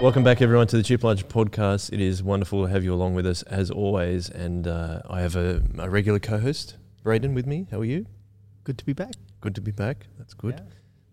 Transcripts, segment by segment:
Welcome back, everyone, to the Chip Lunch podcast. It is wonderful to have you along with us as always. And uh, I have a, a regular co host, Braden, with me. How are you? Good to be back. Good to be back. That's good.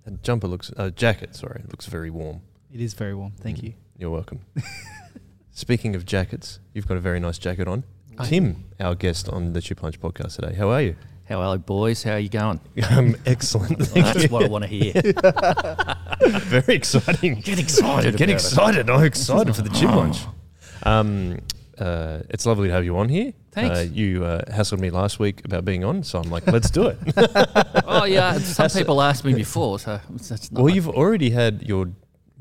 That jumper looks, uh, jacket, sorry, looks very warm. It is very warm. Thank Mm. you. You're welcome. Speaking of jackets, you've got a very nice jacket on. I- Tim, our guest on the Chip Lunch podcast today. How are you? Hello, boys. How are you going? Um, excellent. Well, that's what I want to hear. very exciting. Get excited. Get about it. excited. I'm excited for the Chip Lunch. Um, uh, it's lovely to have you on here. Thanks. Uh, you uh, hassled me last week about being on, so I'm like, let's do it. Oh yeah. Some people asked me before, so well, you've already had your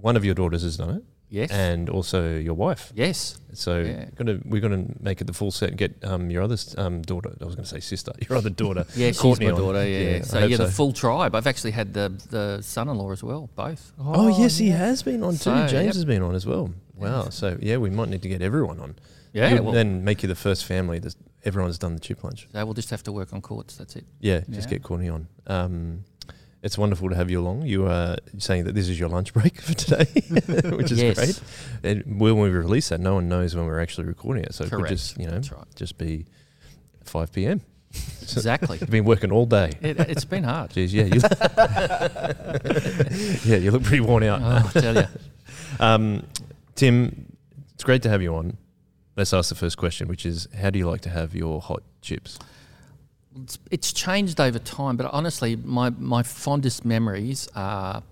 one of your daughters has done it, yes. and also your wife. yes. So Yeah. gonna, we're going to make it the full set and get um, your other um, daughter. I was going to say sister. Your other daughter. Yeah, she's Courtney my on. daughter. Yeah. Yeah, so yeah, the full tribe. I've actually had the the son-in-law as well. Both. Oh, yes, he has been on too. So, James yep. has been on as well. Wow. So yeah, we might need to get everyone on. Yeah. Well, then make you the first family that everyone's done the chip lunch. so we'll just have to work on courts. That's it. Yeah, just get Courtney on. Um, it's wonderful to have you along. You are saying that this is your lunch break for today, which is Yes. great. And when we release that, no one knows when we're actually recording it. So it could just, you know, right. just be 5 p.m. Exactly. You've been working all day. it, it's been hard. Jeez, yeah, you, yeah, you look pretty worn out. Oh, I tell you. Um, Tim, it's great to have you on. Let's ask the first question, which is, how do you like to have your hot chips? It's, it's changed over time, but honestly, my, my fondest memories are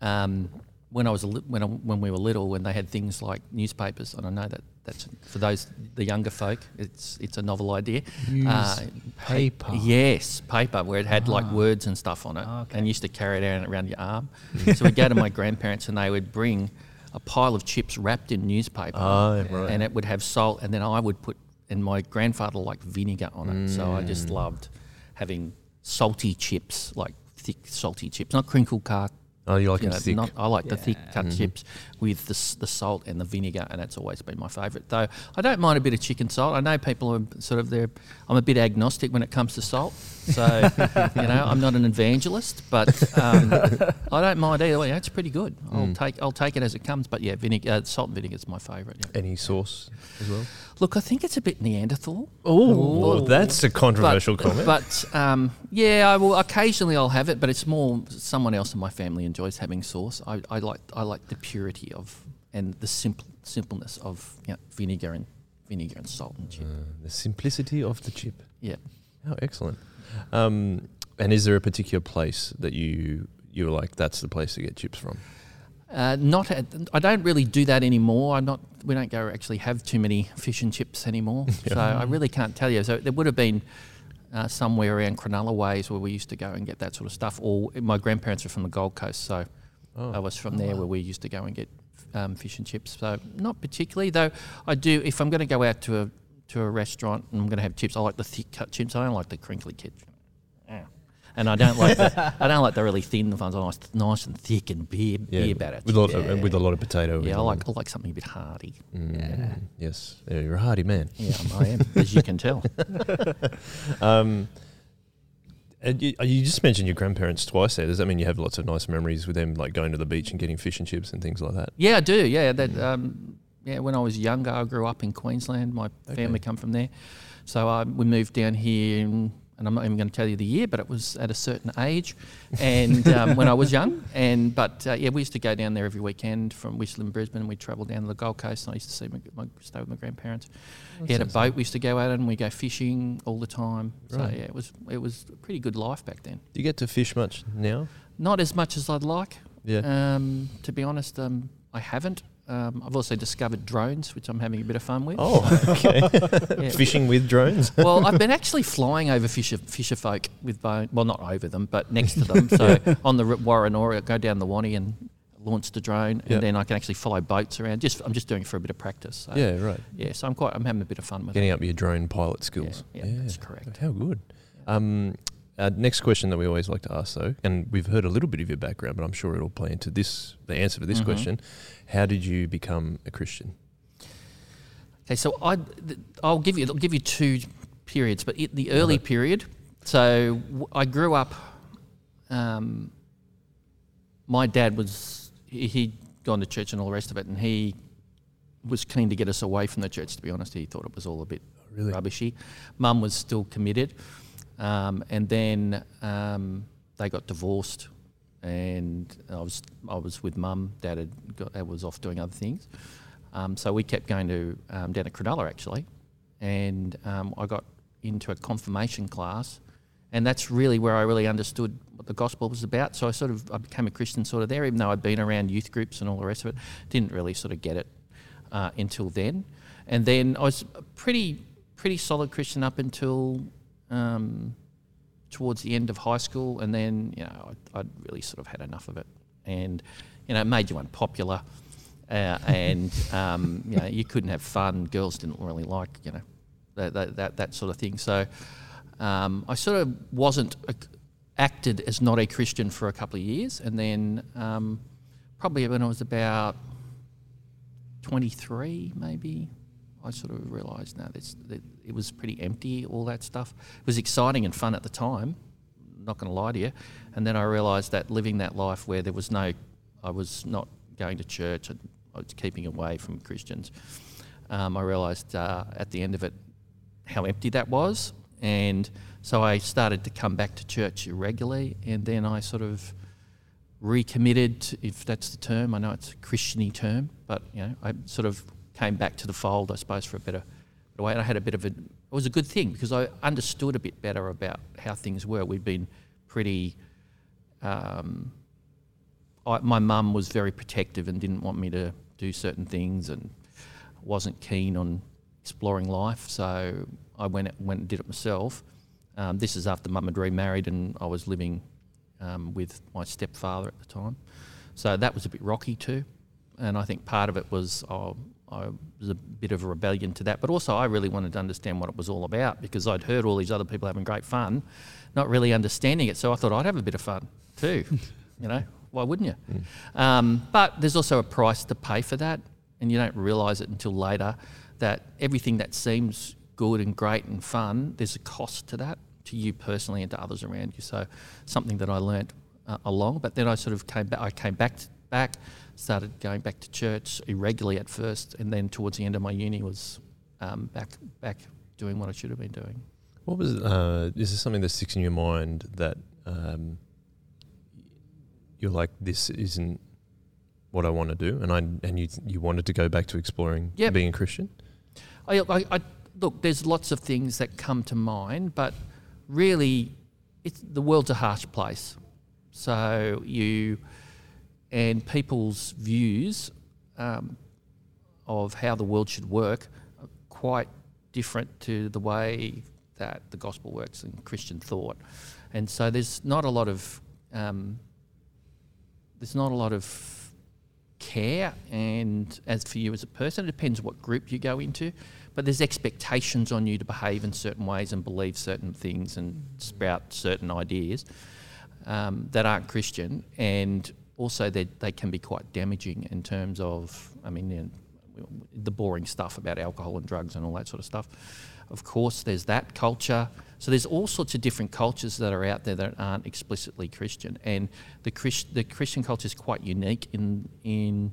um, when I was a li- when I, when we were little, when they had things like newspapers, and I know that that's for those the younger folk, it's it's a novel idea. Uh, pa- yes, paper where it had like Ah. words and stuff on it, Okay. and you used to carry it around, around your arm. so we'd go to my grandparents, and they would bring a pile of chips wrapped in newspaper Oh, right. and it would have salt, and then I would put, and my grandfather liked vinegar on it, so I Mm. just loved having salty chips, like thick salty chips, not crinkle cut. Oh, you like you know, thick? not, I like the thick Yeah. cut Mhm. chips with the, the salt and the vinegar, and that's always been my favourite. Though I don't mind a bit of chicken salt. I know people are sort of there. I'm a bit agnostic when it comes to salt, so you know I'm not an evangelist, but um, I don't mind either way. It's pretty good. I'll Mm. take I'll take it as it comes. But yeah, vinegar, uh, salt and vinegar is my favourite. Yeah. Any sauce as well? Look, I think it's a bit Neanderthal. Oh, that's a controversial comment. But um, yeah, I will occasionally I'll have it, but it's more someone else in my family enjoys having sauce. I, I like I like the purity of and the simple simpleness of you know, vinegar and vinegar and salt and chip. Uh, the simplicity of the chip. Yeah. Oh, excellent. Um, and is there a particular place that you you're like that's the place to get chips from? Uh, not at, I don't really do that anymore. I'm not. We don't go actually have too many fish and chips anymore. So I really can't tell you. So there would have been uh, somewhere around Cronulla ways where we used to go and get that sort of stuff. Or my grandparents are from the Gold Coast, so Oh, I was from there where we used to go and get um, fish and chips. So not particularly, though. I do if I'm going to go out to a to a restaurant and I'm going to have chips. I like the thick cut chips. I don't like the crinkly chips. And I don't like the I don't like the really thin ones. I like nice and thick and beer beer batter. with a lot, chips. of, with a lot of potato. yeah, I like I like something a bit hearty. Mm, Yes, yeah, you're a hardy man. Yeah, I am, as you can tell. Um, and you, you just mentioned your grandparents twice there. Does that mean you have lots of nice memories with them, like going to the beach and getting fish and chips and things like that? Yeah, I do. Yeah, that. Um, yeah, when I was younger, I grew up in Queensland. My family come from there, so uh, we moved down here. In, and I'm not even going to tell you the year, but it was at a certain age, and um, when I was young. And but uh, yeah, we used to go down there every weekend. From we used in Brisbane, and we'd travel down to the Gold Coast. And I used to see my, my stay with my grandparents. He had a boat. We used to go out and we go fishing all the time. So yeah, it was it was a pretty good life back then. Do you get to fish much now? Not as much as I'd like. Yeah. Um, to be honest, um, I haven't. Um, I've also discovered drones, which I'm having a bit of fun with. oh, okay. Yeah. Fishing with drones. Well, I've been actually flying over fisher, fisher folk with bone. Well, not over them, but next to them. So on the Woronora, go down the Wani and launch the drone, Yeah. and then I can actually follow boats around. Just I'm just doing it for a bit of practice. So, Yeah, right. yeah. So I'm quite. I'm having a bit of fun with Getting it. up your drone pilot skills. yeah, that's correct. How good. Um, uh, next question that we always like to ask, though, and we've heard a little bit of your background, but I'm sure it'll play into this the answer to this Mhm. question. How did you become a Christian? Okay, so I I'll give you, I'll give you two periods, but it, the early period. So w- I grew up. Um, my dad was he, he gone to church and all the rest of it, and he was keen to get us away from the church. To be honest, he thought it was all a bit Really? rubbishy. Mum was still committed, um, and then um, they got divorced, and I was I was with mum. Dad had got, Dad was off doing other things, um, so we kept going to um, down at Cronulla actually, and um, I got into a confirmation class, and that's really where I really understood what the gospel was about. So I sort of I became a Christian sort of there, even though I'd been around youth groups and all the rest of it. Didn't really sort of get it uh, until then, and then I was a pretty pretty solid Christian up until um, towards the end of high school, and then you know I'd, I'd really sort of had enough of it, and you know it made you unpopular, uh, and um, you know you couldn't have fun. Girls didn't really like you know that that that, that sort of thing. So um, I sort of wasn't a, acted as not a Christian for a couple of years, and then um, probably when I was about twenty three, maybe. I sort of realised now this, that it was pretty empty, all that stuff. It was exciting and fun at the time, not going to lie to you. And then I realised that living that life where there was no, I was not going to church, I was keeping away from Christians. Um, I realised uh, at the end of it how empty that was, and so I started to come back to church irregularly, and then I sort of recommitted, if that's the term. I know it's a Christiany term, but you know, I sort of came back to the fold, I suppose, for a better, better way. And I had a bit of a, it was a good thing because I understood a bit better about how things were. We'd been pretty, um, I, my mum was very protective and didn't want me to do certain things and wasn't keen on exploring life. So I went, went and did it myself. Um, this is after mum had remarried and I was living um, with my stepfather at the time. So that was a bit rocky too. And I think part of it was oh, I was a bit of a rebellion to that, but also I really wanted to understand what it was all about because I'd heard all these other people having great fun, not really understanding it. So I thought I'd have a bit of fun too. you know, why wouldn't you? Mm. Um, but there's also a price to pay for that, and you don't realise it until later that everything that seems good and great and fun, there's a cost to that, to you personally and to others around you. So something that I learnt uh, along, but then I sort of came back. I came back back started going back to church irregularly at first, and then towards the end of my uni was um, back back doing what I should have been doing. What was uh, is there something that sticks in your mind that um, you're like this isn't what I want to do, and I and you you wanted to go back to exploring yep. being a Christian? I, I, I, look, there's lots of things that come to mind, but really, it's the world's a harsh place. So you and people's views um, of how the world should work are quite different to the way that the gospel works in Christian thought. And so there's not a lot of um, there's not a lot of care and as for you as a person it depends what group you go into but there's expectations on you to behave in certain ways and believe certain things and sprout certain ideas um, that aren't christian and also they, they can be quite damaging in terms of, I mean, you know, the boring stuff about alcohol and drugs and all that sort of stuff. Of course, there's that culture. So there's all sorts of different cultures that are out there that aren't explicitly Christian, and the Christ, the Christian culture is quite unique in in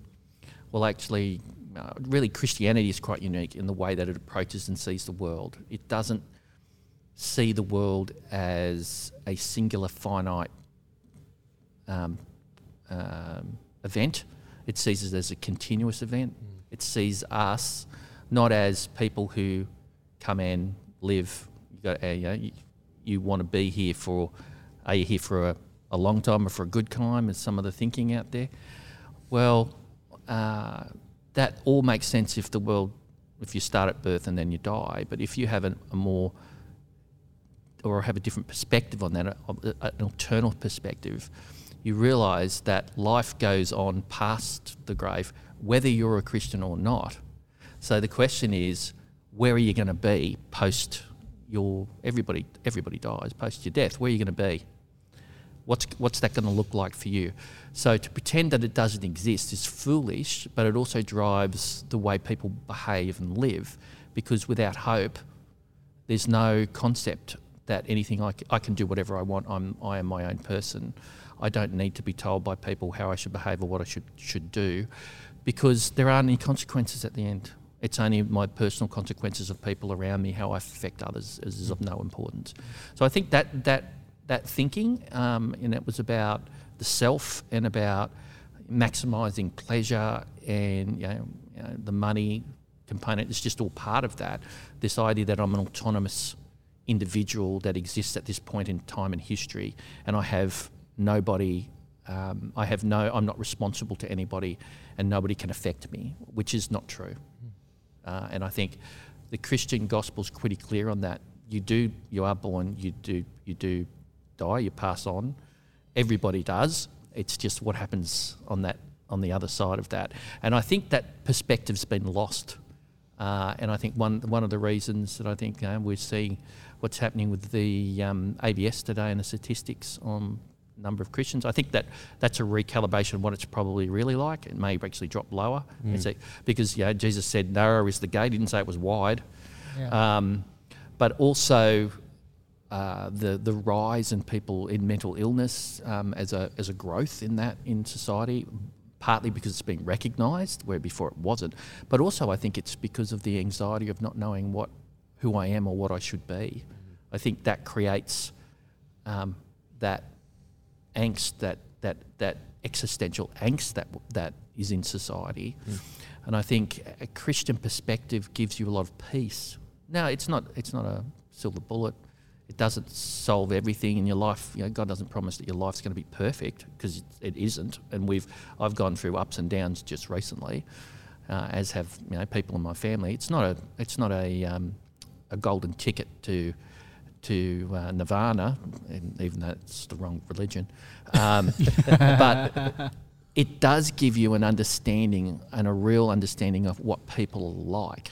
well, actually, uh, really Christianity is quite unique in the way that it approaches and sees the world. It doesn't see the world as a singular finite um, um, event. It sees it as a continuous event. Mm. It sees us not as people who come in, live. You, got, uh, you, know, you, you want to be here for. Are you here for a, a long time or for a good time? Is some of the thinking out there? Well, uh, that all makes sense if the world, if you start at birth and then you die. But if you have a, a more or have a different perspective on that, an eternal perspective, you realize that life goes on past the grave, whether you're a Christian or not. So the question is, where are you going to be post your everybody everybody dies post your death? Where are you going to be? What's what's that going to look like for you? So to pretend that it doesn't exist is foolish, but it also drives the way people behave and live, because without hope, there's no concept that anything I, c- I can do whatever I want. I'm I am my own person. I don't need to be told by people how I should behave or what I should should do, because there aren't any consequences at the end. It's only my personal consequences of people around me, how I affect others, is, of no importance. So I think that that that thinking, um, and it was about the self and about maximising pleasure and you know, you know, the money component is just all part of that. This idea that I'm an autonomous individual that exists at this point in time in history, and I have nobody. Um, I have no. I'm not responsible to anybody, and nobody can affect me, which is not true. Uh, and I think the Christian gospel's pretty clear on that. You do. You are born. You do. You do die. You pass on. Everybody does. It's just what happens on that on the other side of that. And I think that perspective's been lost. Uh, and I think one one of the reasons that I think uh, we're seeing what's happening with the um, ABS today and the statistics on number of Christians, I think that that's a recalibration of what it's probably really like. It may actually drop lower, It's a- because you know, Jesus said narrow is the gate. He didn't say it was wide. Um, but also uh, the the rise in people in mental illness um, as a as a growth in that in society, partly because it's being recognised where before it wasn't, but also I think it's because of the anxiety of not knowing what who I am or what I should be. I think that creates um, that angst, that that that existential angst that that is in society, and I think a Christian perspective gives you a lot of peace. Now, it's not it's not a silver bullet. It doesn't solve everything in your life. You know, God doesn't promise that your life's going to be perfect because it isn't. And we've I've gone through ups and downs just recently, uh, as have you know people in my family. It's not a it's not a um, a golden ticket to to uh, nirvana, and even though it's the wrong religion. Um, but it does give you an understanding and a real understanding of what people are like.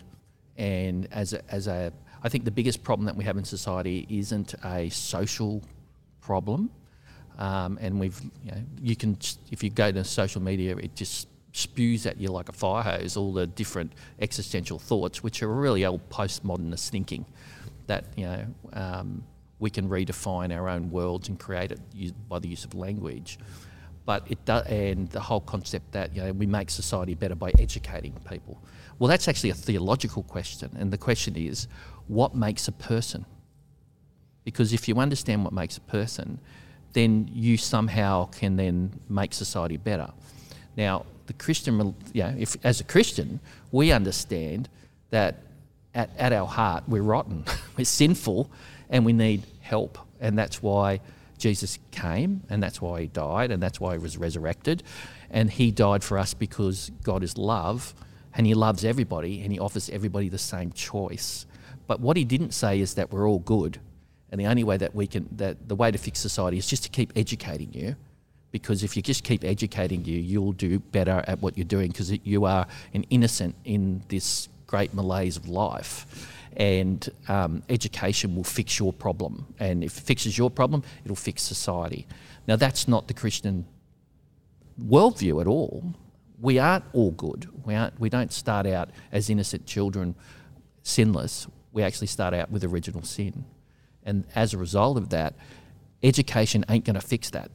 And as a, as a, I think the biggest problem that we have in society isn't a social problem. Um, and we've, you know, you can, if you go to social media, it just spews at you like a fire hose all the different existential thoughts, which are really old postmodernist thinking that you know um, we can redefine our own worlds and create it by the use of language. But it does, and the whole concept that you know we make society better by educating people. Well, that's actually a theological question, and the question is, what makes a person? Because if you understand what makes a person, then you somehow can then make society better. Now, the Christian, you know, if as a Christian, we understand that at, at our heart we're rotten, we're sinful, and we need help, and that's why Jesus came, and that's why he died, and that's why he was resurrected, and he died for us because God is love, and he loves everybody, and he offers everybody the same choice. But what he didn't say is that we're all good, and the only way that we can, that the way to fix society is just to keep educating you because if you just keep educating you, you'll do better at what you're doing because you are an innocent in this great malaise of life. And um, education will fix your problem. And if it fixes your problem, it'll fix society. Now, that's not the Christian worldview at all. We aren't all good. We, aren't, we don't start out as innocent children, sinless. We actually start out with original sin. And as a result of that, education ain't going to fix that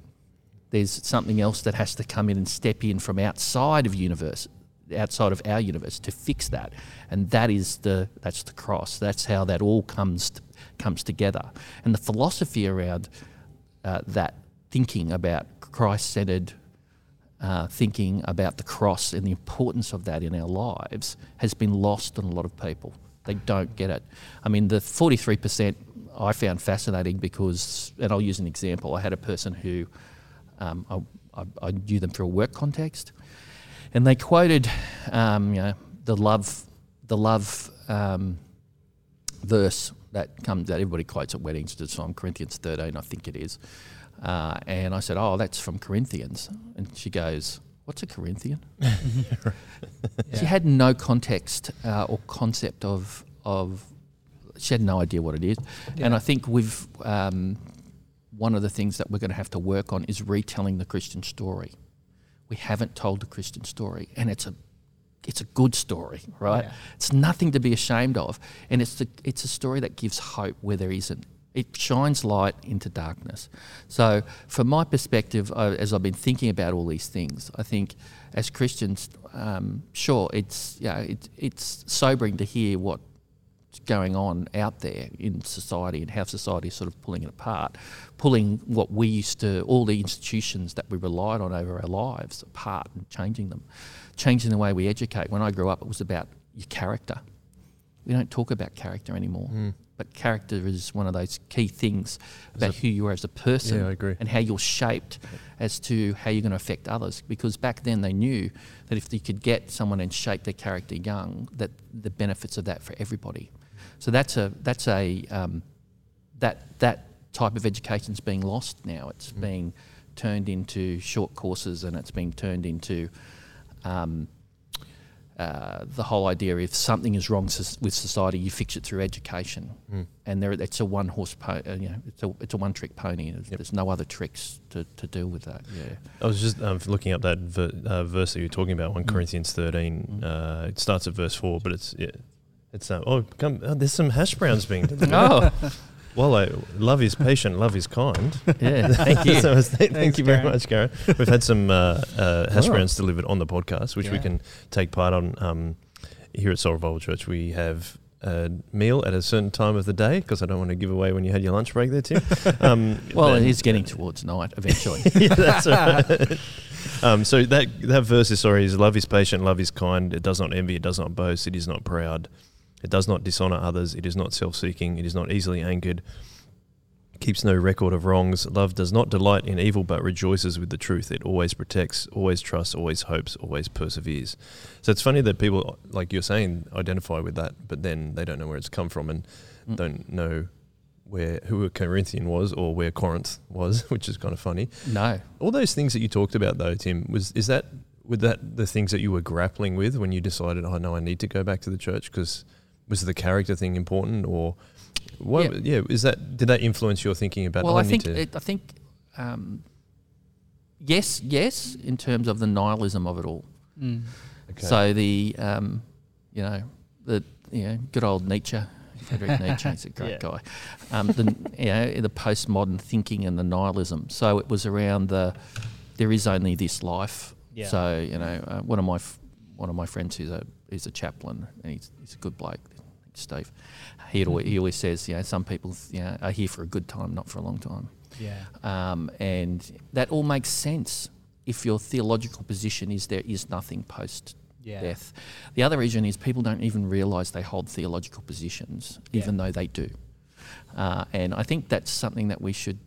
there's something else that has to come in and step in from outside of universe outside of our universe to fix that. And that is the that's the cross. That's how that all comes t- comes together. And the philosophy around uh, that thinking about christ-centered uh, thinking about the cross and the importance of that in our lives has been lost on a lot of people. They don't get it. I mean the 43% i found fascinating because and i'll use an example i had a person who um, I, I, I knew them through a work context, and they quoted, um, you know, the love, the love um, verse that comes that everybody quotes at weddings. It's from Corinthians thirteen, I think it is. Uh, and I said, "Oh, that's from Corinthians," and she goes, "What's a Corinthian?" She had no context uh, or concept of of. She had no idea what it is, and I think we've um, one of the things that we're going to have to work on is retelling the Christian story. We haven't told the Christian story, and it's a it's a good story, right? Yeah. It's nothing to be ashamed of, and it's the it's a story that gives hope where there isn't. It shines light into darkness. So, from my perspective, I, as I've been thinking about all these things, I think as Christians, um, sure, it's yeah, it, it's sobering to hear what's going on out there in society and how society is sort of pulling it apart, pulling what we used to, all the institutions that we relied on over our lives apart and changing them, changing the way we educate. When I grew up, it was about your character. We don't talk about character anymore. Mm. But character is one of those key things about who you are as a person Yeah, I agree. and how you're shaped as to how you're going to affect others. Because back then they knew that if you could get someone and shape their character young, that the benefits of that for everybody. So that's a that's a um, that that type of education is being lost now. It's Mm. being turned into short courses and it's being turned into um, uh, the whole idea if something is wrong s- with society, you fix it through education, Mm. and there it's a one horse, po- uh, you know, it's a it's a one trick pony. There's, Yep. there's no other tricks to, to deal with that. Yeah, I was just um, looking up that ver- uh, verse that you're talking about, 1 Mm. Corinthians 13. Mm. Uh, it starts at verse 4, but it's, yeah, it's, uh, oh, come, oh, there's some hash browns being, oh, well, I, love is patient, love is kind. yeah. Thank you. so, thank, Thanks, you very Karen. much, Karen. We've had some uh, uh, hash Oh. browns delivered on the podcast, which we can take part on um, here at Soul Revival Church. We have a meal at a certain time of the day because I don't want to give away when you had your lunch break there, Tim. Um, Well, it is getting towards night eventually. yeah, that's right. um, so that that verse is sorry is love is patient, love is kind. It does not envy, it does not boast, it is not proud, it does not dishonor others, it is not self-seeking, it is not easily angered, keeps no record of wrongs. Love does not delight in evil, but rejoices with the truth. It always protects, always trusts, always hopes, always perseveres. So it's funny that people, like you're saying, identify with that, but then they don't know where it's come from and Mm. don't know where who a Corinthian was or where Corinth was, which is kind of funny. no, All those things that you talked about, though, Tim, was is that with that the things that you were grappling with when you decided, oh no, I need to go back to the church? Because was the character thing important, or what? Yeah. is that did that influence your thinking about? well, oh, I think it, I think um, yes, yes, in terms of the nihilism of it all. Mm. okay. So the um, you know the you know good old Nietzsche, Frederick Nietzsche, he's a great Yeah. guy. Um, the you know the postmodern thinking and the nihilism. So it was around the there is only this life. Yeah. So you know uh, one of my f- one of my friends who's a is a chaplain and he's, he's a good bloke, Steve. He always, he always says you know some people you know, are here for a good time, not for a long time. Yeah. Um, and that all makes sense if your theological position is there is nothing post Yeah. death. The other reason is people don't even realise they hold theological positions, Yeah. even though they do. Uh, and I think that's something that we should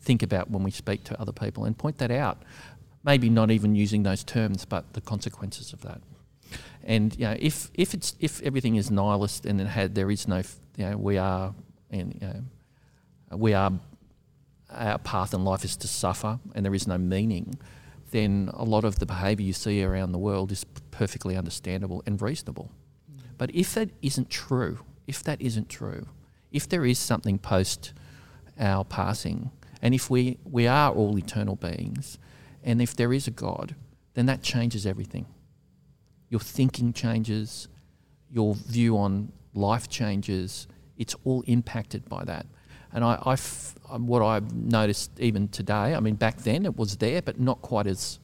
think about when we speak to other people and point that out. Maybe not even using those terms, but the consequences of that. And you know, if if it's if everything is nihilist and it had there is no, you know, we are, and you know, we are, our path in life is to suffer, and there is no meaning. Then a lot of the behaviour you see around the world is perfectly understandable and reasonable. Mm. But if that isn't true, if that isn't true, if there is something post our passing, and if we, we are all eternal beings, and if there is a God, then that changes everything. Your thinking changes, your view on life changes. It's all impacted by that. And I, I f- um, what I've noticed even today, I mean, back then it was there, but not quite as,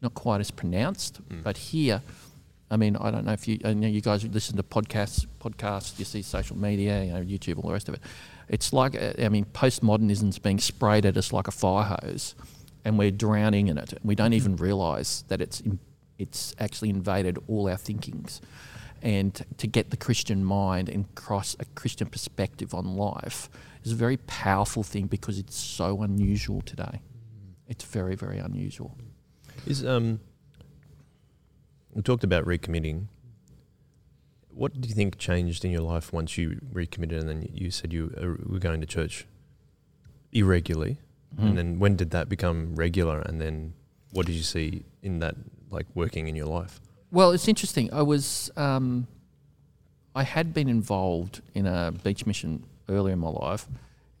not quite as pronounced. Mm. But here, I mean, I don't know if you, I know you guys listen to podcasts, podcasts, you see social media, you know, YouTube, all the rest of it. It's like, uh, I mean, postmodernism's being sprayed at us like a fire hose, and we're drowning in it. We don't even realise that it's it's actually invaded all our thinkings. And to get the Christian mind and cross a Christian perspective on life is a very powerful thing because it's so unusual today. It's very, very unusual. Is um, we talked about recommitting. What do you think changed in your life once you recommitted, and then you said you uh, were going to church irregularly, Mm. and then when did that become regular, and then what did you see in that like working in your life? Well, it's interesting. I was, um, I had been involved in a beach mission earlier in my life,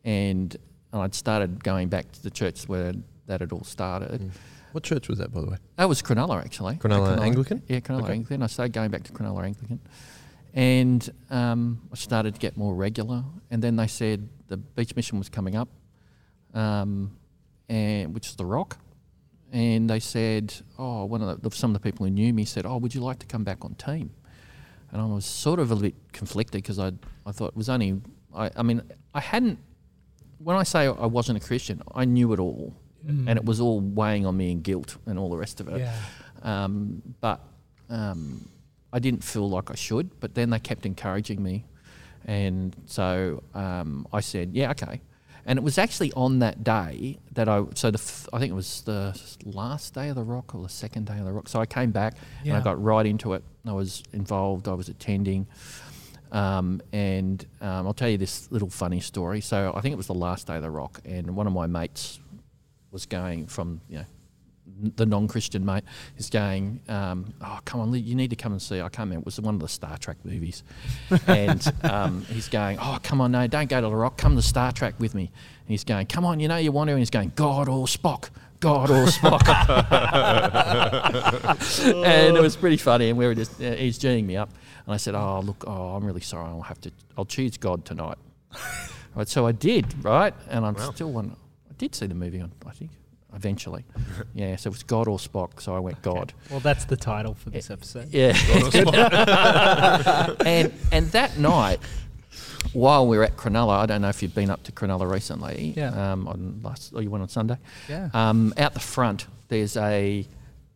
and I'd started going back to the church where that had all started. Mm. What church was that, by the way? That was Cronulla, actually. Cronulla Anglican? Yeah, Cronulla Okay. Anglican. I started going back to Cronulla Anglican, And um, I started to get more regular. And then they said the beach mission was coming up, um, and which is the Rock. And they said, oh, one of the, some of the people who knew me said, oh, would you like to come back on team? And I was sort of a bit conflicted because I I thought it was only I, I mean I hadn't when I say I wasn't a Christian I knew it all Mm. and it was all weighing on me in guilt and all the rest of it. Yeah. Um, but um, I didn't feel like I should. But then they kept encouraging me, and so um, I said, "Yeah, okay." And it was actually on that day that I so the f- I think it was the last day of the rock or the second day of the rock. So I came back and I got right into it. I was involved. I was attending. Um, and um, I'll tell you this little funny story. So I think it was the last day of the rock, and one of my mates was going from you know the non-Christian mate is going, um, oh come on, you need to come and see. I can't remember. It was one of the Star Trek movies, and um, he's going, oh come on, no, don't go to the Rock. Come to Star Trek with me. And he's going, come on, you know you want to. And he's going, God or Spock. God or Spock, and it was pretty funny. And we were just, uh, he's geeing me up, and I said, "Oh, look, oh, I'm really sorry. I'll have to, I'll choose God tonight." right, so I did, right, and I'm still one. I did see the movie on, I think, eventually. yeah, so it was God or Spock. So I went God. Well, that's the title for this episode. Yeah. and and that night, while we were at Cronulla, I don't know if you've been up to Cronulla recently. Yeah. Um, on last, or you went on Sunday. Yeah. Um, out the front, there's a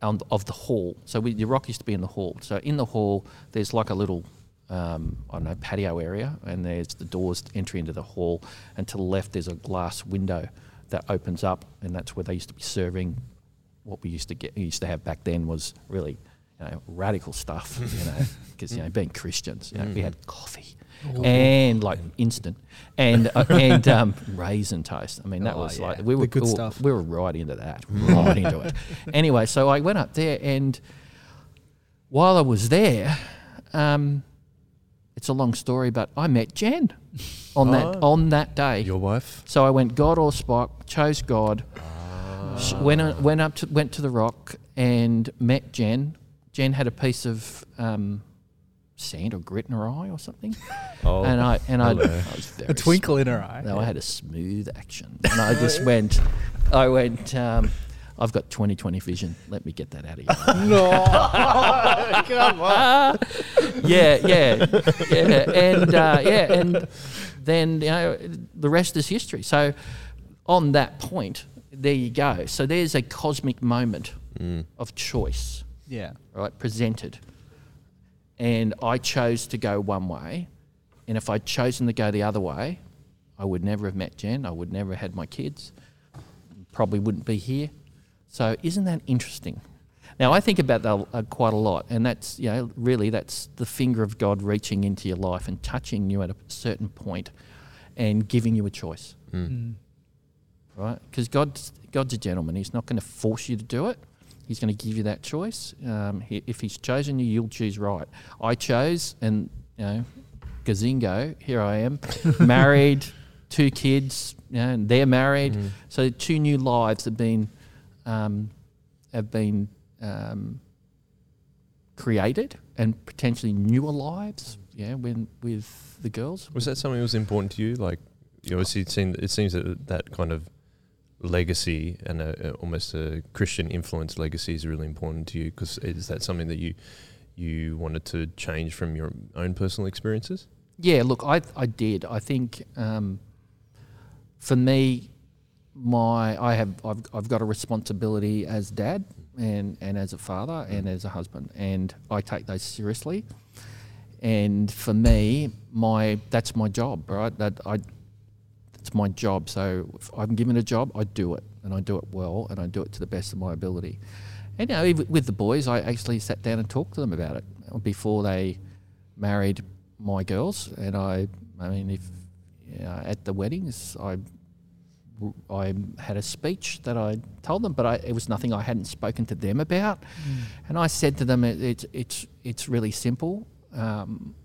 um, of the hall. So we, your rock used to be in the hall. So in the hall, there's like a little. Um, I don't know patio area, and there's the doors entry into the hall, and to the left there's a glass window that opens up, and that's where they used to be serving. What we used to get used to have back then was really you know radical stuff you know because you know being Christians you know we had coffee and like instant and uh, and um, raisin toast. I mean that Oh, was yeah. like we were The good we were- stuff. we were right into that right into it. Anyway so I went up there and while I was there um, it's a long story but I met Jen on that Oh. on that day Your wife? so I went God or Spock, chose God. Sh- Went uh, went up to went to the rock and met Jen. Jen had a piece of um, sand or grit in her eye or something, Oh, and I and I, I hello. was very A twinkle in her eye. no, I had a smooth action, and I just went. I went. Um, I've got 20/20 vision. Let me get that out of you. no, come on. yeah, yeah, yeah, and uh, yeah, and then you know the rest is history. So on that point, there you go. So there's a cosmic moment of choice, Yeah. right, presented, and I chose to go one way, and if I'd chosen to go the other way, I would never have met Jen. I would never have had my kids. Probably wouldn't be here. So isn't that interesting? Now I think about that uh, quite a lot, and that's you know really that's the finger of God reaching into your life and touching you at a certain point, and giving you a choice, Mm. right? Because God's God's a gentleman; He's not going to force you to do it. He's going to give you that choice. Um, he, if He's chosen you, you'll choose right. I chose, and you know, gazingo, here I am, married, two kids, you know, and they're married. Mm. So two new lives have been um, have been um, created, and potentially newer lives. Yeah, when with the girls. Was that something that was important to you? Like, you obviously it it seems that that kind of legacy and a, a- almost a Christian influence legacy is really important to you. Because is that something that you you wanted to change from your own personal experiences? Yeah, look, I I did. I think um, for me, my I have I've I've got a responsibility as dad and and as a father and mm. as a husband, and I take those seriously. And for me, my that's my job, right? That I it's my job. So if I'm given a job, I do it, and I do it well, and I do it to the best of my ability. And you know, even with the boys, I actually sat down and talked to them about it before they married my girls, and I, I mean, if you know, at the weddings, I, I had a speech that I told them, but I, it was nothing I hadn't spoken to them about, and I said to them, it, it's it's it's really simple. Um,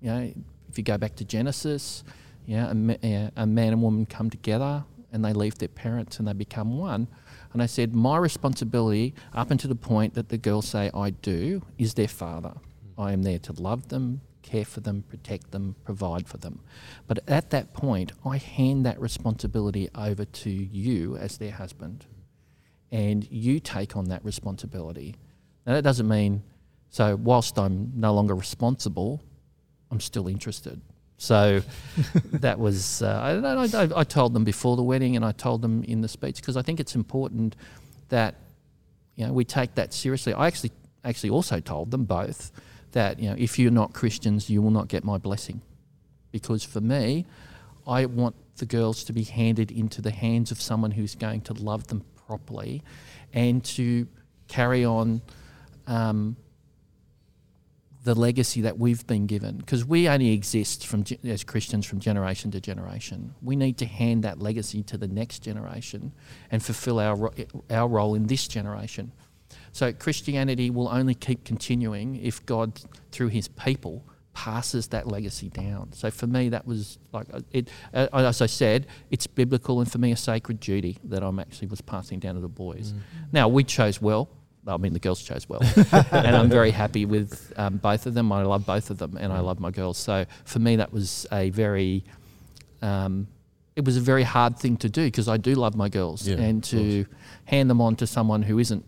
you know, if you go back to Genesis, you know, a, a man and woman come together and they leave their parents and they become one. And I said, my responsibility, up until the point that the girls say I do, is their father. I am there to love them, care for them, protect them, provide for them. But at that point, I hand that responsibility over to you as their husband, and you take on that responsibility. Now, that doesn't mean, so whilst I'm no longer responsible, I'm still interested. So that was, uh, I, I, I told them before the wedding and I told them in the speech because I think it's important that, you know, we take that seriously. I actually, actually also told them both that, you know, if you're not Christians, you will not get my blessing. Because for me, I want the girls to be handed into the hands of someone who's going to love them properly and to carry on um, the legacy that we've been given because we only exist from as Christians from generation to generation. We need to hand that legacy to the next generation and fulfill our our role in this generation. So Christianity will only keep continuing if God, through His people, passes that legacy down. So for me, that was like uh, it. Uh, as I said, it's biblical and for me a sacred duty that I'm actually was passing down to the boys. Now we chose well. I mean, the girls chose well, and I'm very happy with um, both of them. I love both of them, and I love my girls. So for me, that was a very, um, it was a very hard thing to do because I do love my girls, Yeah, and to hand them on to someone who isn't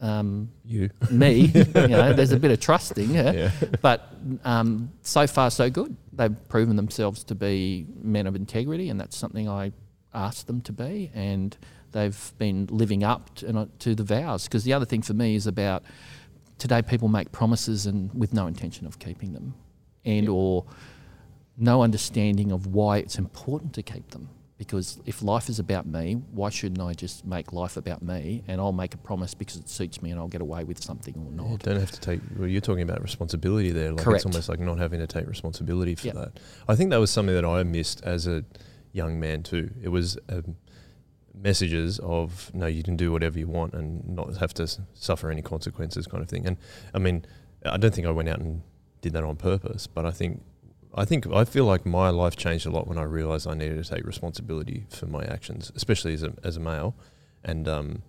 um, You. me, you know, there's a bit of trusting, yeah. Yeah. But um, so far, so good. They've proven themselves to be men of integrity, and that's something I asked them to be. And they've been living up to, to the vows. Because the other thing for me is about today people make promises and with no intention of keeping them, and or no understanding of why it's important to keep them. Because if life is about me, why shouldn't I just make life about me and I'll make a promise because it suits me and I'll get away with something or not? don't have to take. Well, you're talking about responsibility there. Like Correct. it's almost like not having to take responsibility for Yep. that. I think that was something that I missed as a young man too. It was um, messages of no, you can do whatever you want and not have to suffer any consequences, kind of thing. And I mean, I don't think I went out and did that on purpose, but I think. I think I feel like my life changed a lot when I realized I needed to take responsibility for my actions, especially as a as a male. And um,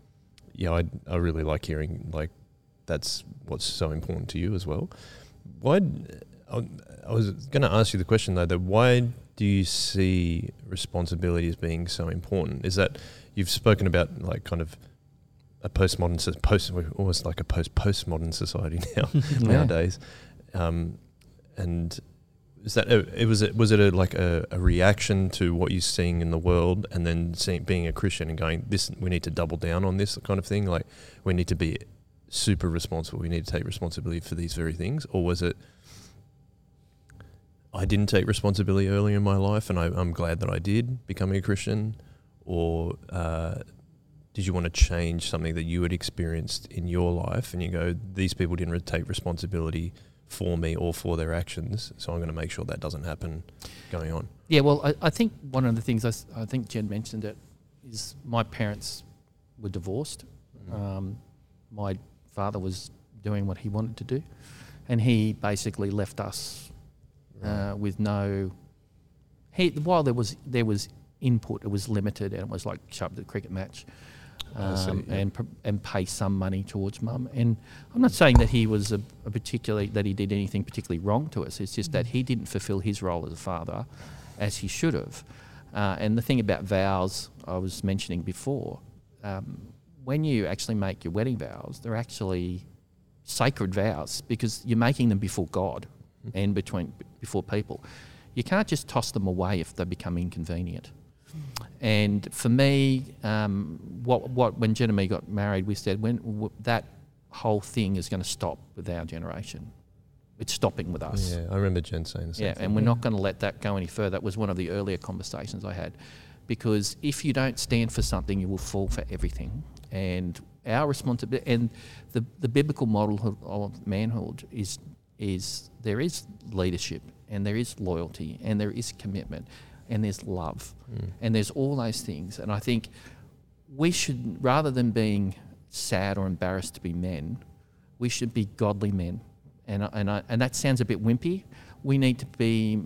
yeah, I I really like hearing like that's what's so important to you as well. Why? I I was going to ask you the question though. That why do you see responsibility as being so important? Is that you've spoken about like kind of a postmodern post we're almost like a post postmodern society now nowadays, um, and is that a, it was it was it a, like a, a reaction to what you're seeing in the world, and then seeing being a Christian and going this we need to double down on this kind of thing, like we need to be super responsible. We need to take responsibility for these very things, or was it? I didn't take responsibility early in my life, and I, I'm glad that I did becoming a Christian. Or uh, did you want to change something that you had experienced in your life, and you go, these people didn't take responsibility for me or for their actions, so I'm going to make sure that doesn't happen going on. Yeah, well, I, I think one of the things I, I, think Jen mentioned it is my parents were divorced. Um, my father was doing what he wanted to do, and he basically left us uh, with no. He while there was there was input, it was limited, and it was like to the cricket match. I see, Um, yeah. and and pay some money towards mum. And I'm not saying that he was a, a particularly that he did anything particularly wrong to us. It's just that he didn't fulfil his role as a father as he should have. Uh, and the thing about vows I was mentioning before, um, when you actually make your wedding vows, they're actually sacred vows because you're making them before God and between before people. You can't just toss them away if they become inconvenient. And for me, um, what, what when Jen and me got married, we said when w- that whole thing is going to stop with our generation. It's stopping with us. Yeah, I remember Jen saying the same Yeah, thing. and we're not going to let that go any further. That was one of the earlier conversations I had. Because if you don't stand for something, you will fall for everything. And our responsibility, and the, the biblical model of, of manhood is, is there is leadership, and there is loyalty, and there is commitment, and there's love, Mm. and there's all those things. And I think we should, rather than being sad or embarrassed to be men, we should be godly men. And, and, I, and that sounds a bit wimpy. We need to be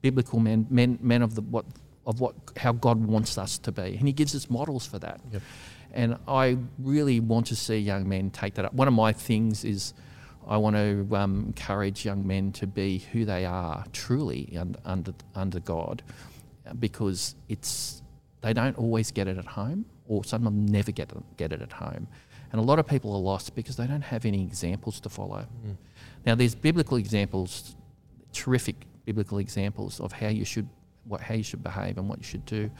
biblical men, men, men of the what of what how God wants us to be, and He gives us models for that. Yep. And I really want to see young men take that up. One of my things is, I want to um, encourage young men to be who they are truly under, under, God uh, because it's, they don't always get it at home or some of them never get it, get it at home. And a lot of people are lost because they don't have any examples to follow. Mm. Now, there's biblical examples, terrific biblical examples of how you should, what, how you should behave and what you should do.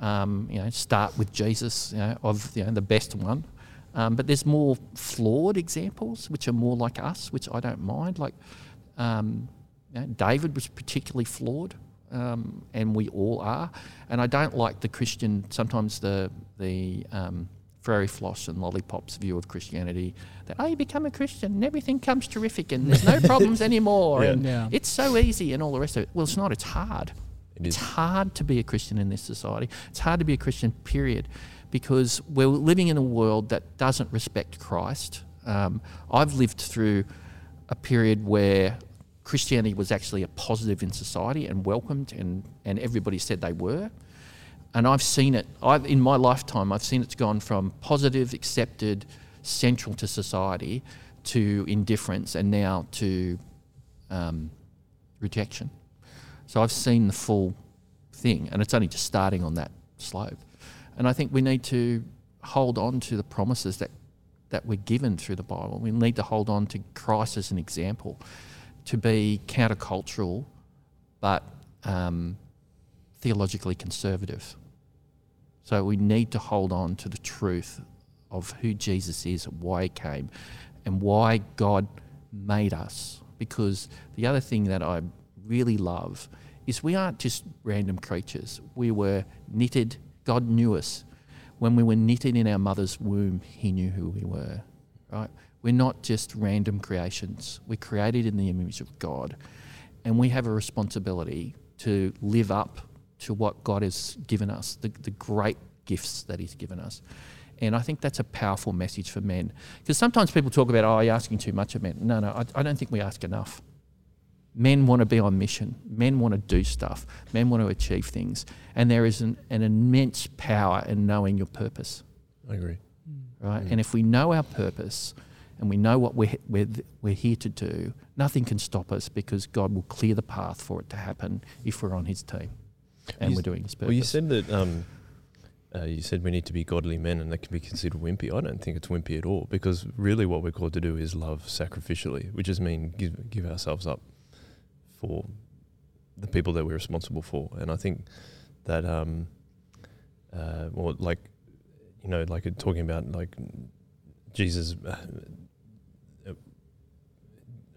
Um, you know, start with Jesus, you know, of you know, the best one. Um, but there's more flawed examples, which are more like us, which I don't mind. Like um, you know, David was particularly flawed, um, and we all are. And I don't like the Christian, sometimes the the um, fairy floss and lollipops view of Christianity that oh, you become a Christian and everything comes terrific and there's no problems anymore Yeah. and Yeah. it's so easy and all the rest of it. Well, it's not. It's hard. It It's is. hard to be a Christian in this society. It's hard to be a Christian, period, because we're living in a world that doesn't respect Christ. Um, I've lived through a period where Christianity was actually a positive in society and welcomed, and, and everybody said they were. And I've seen it, I've, in my lifetime, I've seen it's gone from positive, accepted, central to society to indifference and now to um, rejection. So I've seen the full thing, and it's only just starting on that slope. And I think we need to hold on to the promises that, that we're given through the Bible. We need to hold on to Christ as an example, to be countercultural, but um, theologically conservative. So we need to hold on to the truth of who Jesus is, why he came, and why God made us. Because the other thing that I really love is we aren't just random creatures. We were knitted, God knew us. When we were knitted in our mother's womb, He knew who we were, right? We're not just random creations. We're created in the image of God. And we have a responsibility to live up to what God has given us, the, the great gifts that He's given us. And I think that's a powerful message for men. Because sometimes people talk about, oh, you're asking too much of men. No, no, I, I don't think we ask enough. Men want to be on mission. Men want to do stuff. Men want to achieve things. And there is an, an immense power in knowing your purpose, I agree. right? Mm. And if we know our purpose and we know what we're, we're, we're here to do, nothing can stop us because God will clear the path for it to happen if we're on His team and You we're doing His purpose. Well, you said that um, uh, you said we need to be godly men, and that can be considered wimpy. I don't think it's wimpy at all, because really, what we're called to do is love sacrificially, which just mean give give ourselves up for the people that we're responsible for. And I think that, um, uh, well, like you know, like talking about like Jesus. Uh,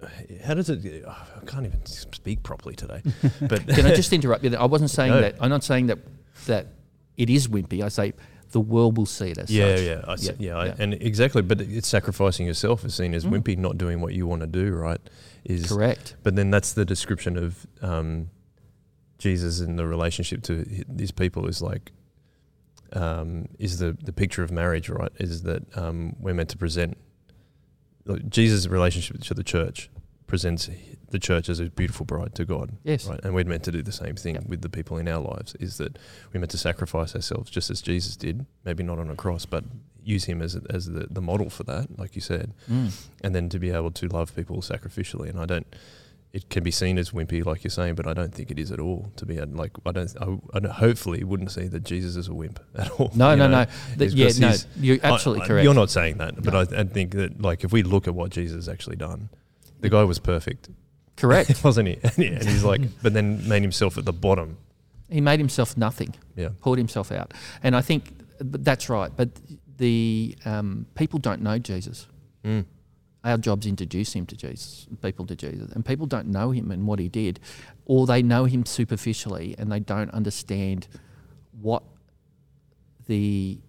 uh, how does it? oh, I can't even speak properly today. But Can I just interrupt you? I wasn't saying No. that. I'm not saying that that it is wimpy. I say the world will see it as Yeah, such. yeah, I see, Yeah, yeah, I- yeah. and exactly. But it's sacrificing yourself is seen as Mm. wimpy, not doing what you want to do, right? Is Correct. but then that's the description of um, Jesus in the relationship to these people is like um, is the the picture of marriage, right? Is that um, we're meant to present like, Jesus' relationship to the church presents the church as a beautiful bride to God, Yes. right? And we're meant to do the same thing Yep. with the people in our lives. Is that we're meant to sacrifice ourselves just as Jesus did, maybe not on a cross, but use Him as as the, the model for that, like you said Mm. and then to be able to love people sacrificially. And I don't. It can be seen as wimpy, like you're saying, but I don't think it is at all. To be like, I don't. I, I don't- hopefully wouldn't see that Jesus is a wimp at all. No, no, know? no. The- yeah, no. You're absolutely I- correct. You're not saying that, but No. I, I think that like if we look at what Jesus has actually done, the guy was perfect, correct. wasn't he? and he- and he's like, but then made himself at the bottom. he made himself nothing. Yeah. Pulled himself out. And I think that's right. But the um, people don't know Jesus. Mm. Our job's introduce him to Jesus, people to Jesus, and people don't know him and what he did, or they know him superficially and they don't understand what the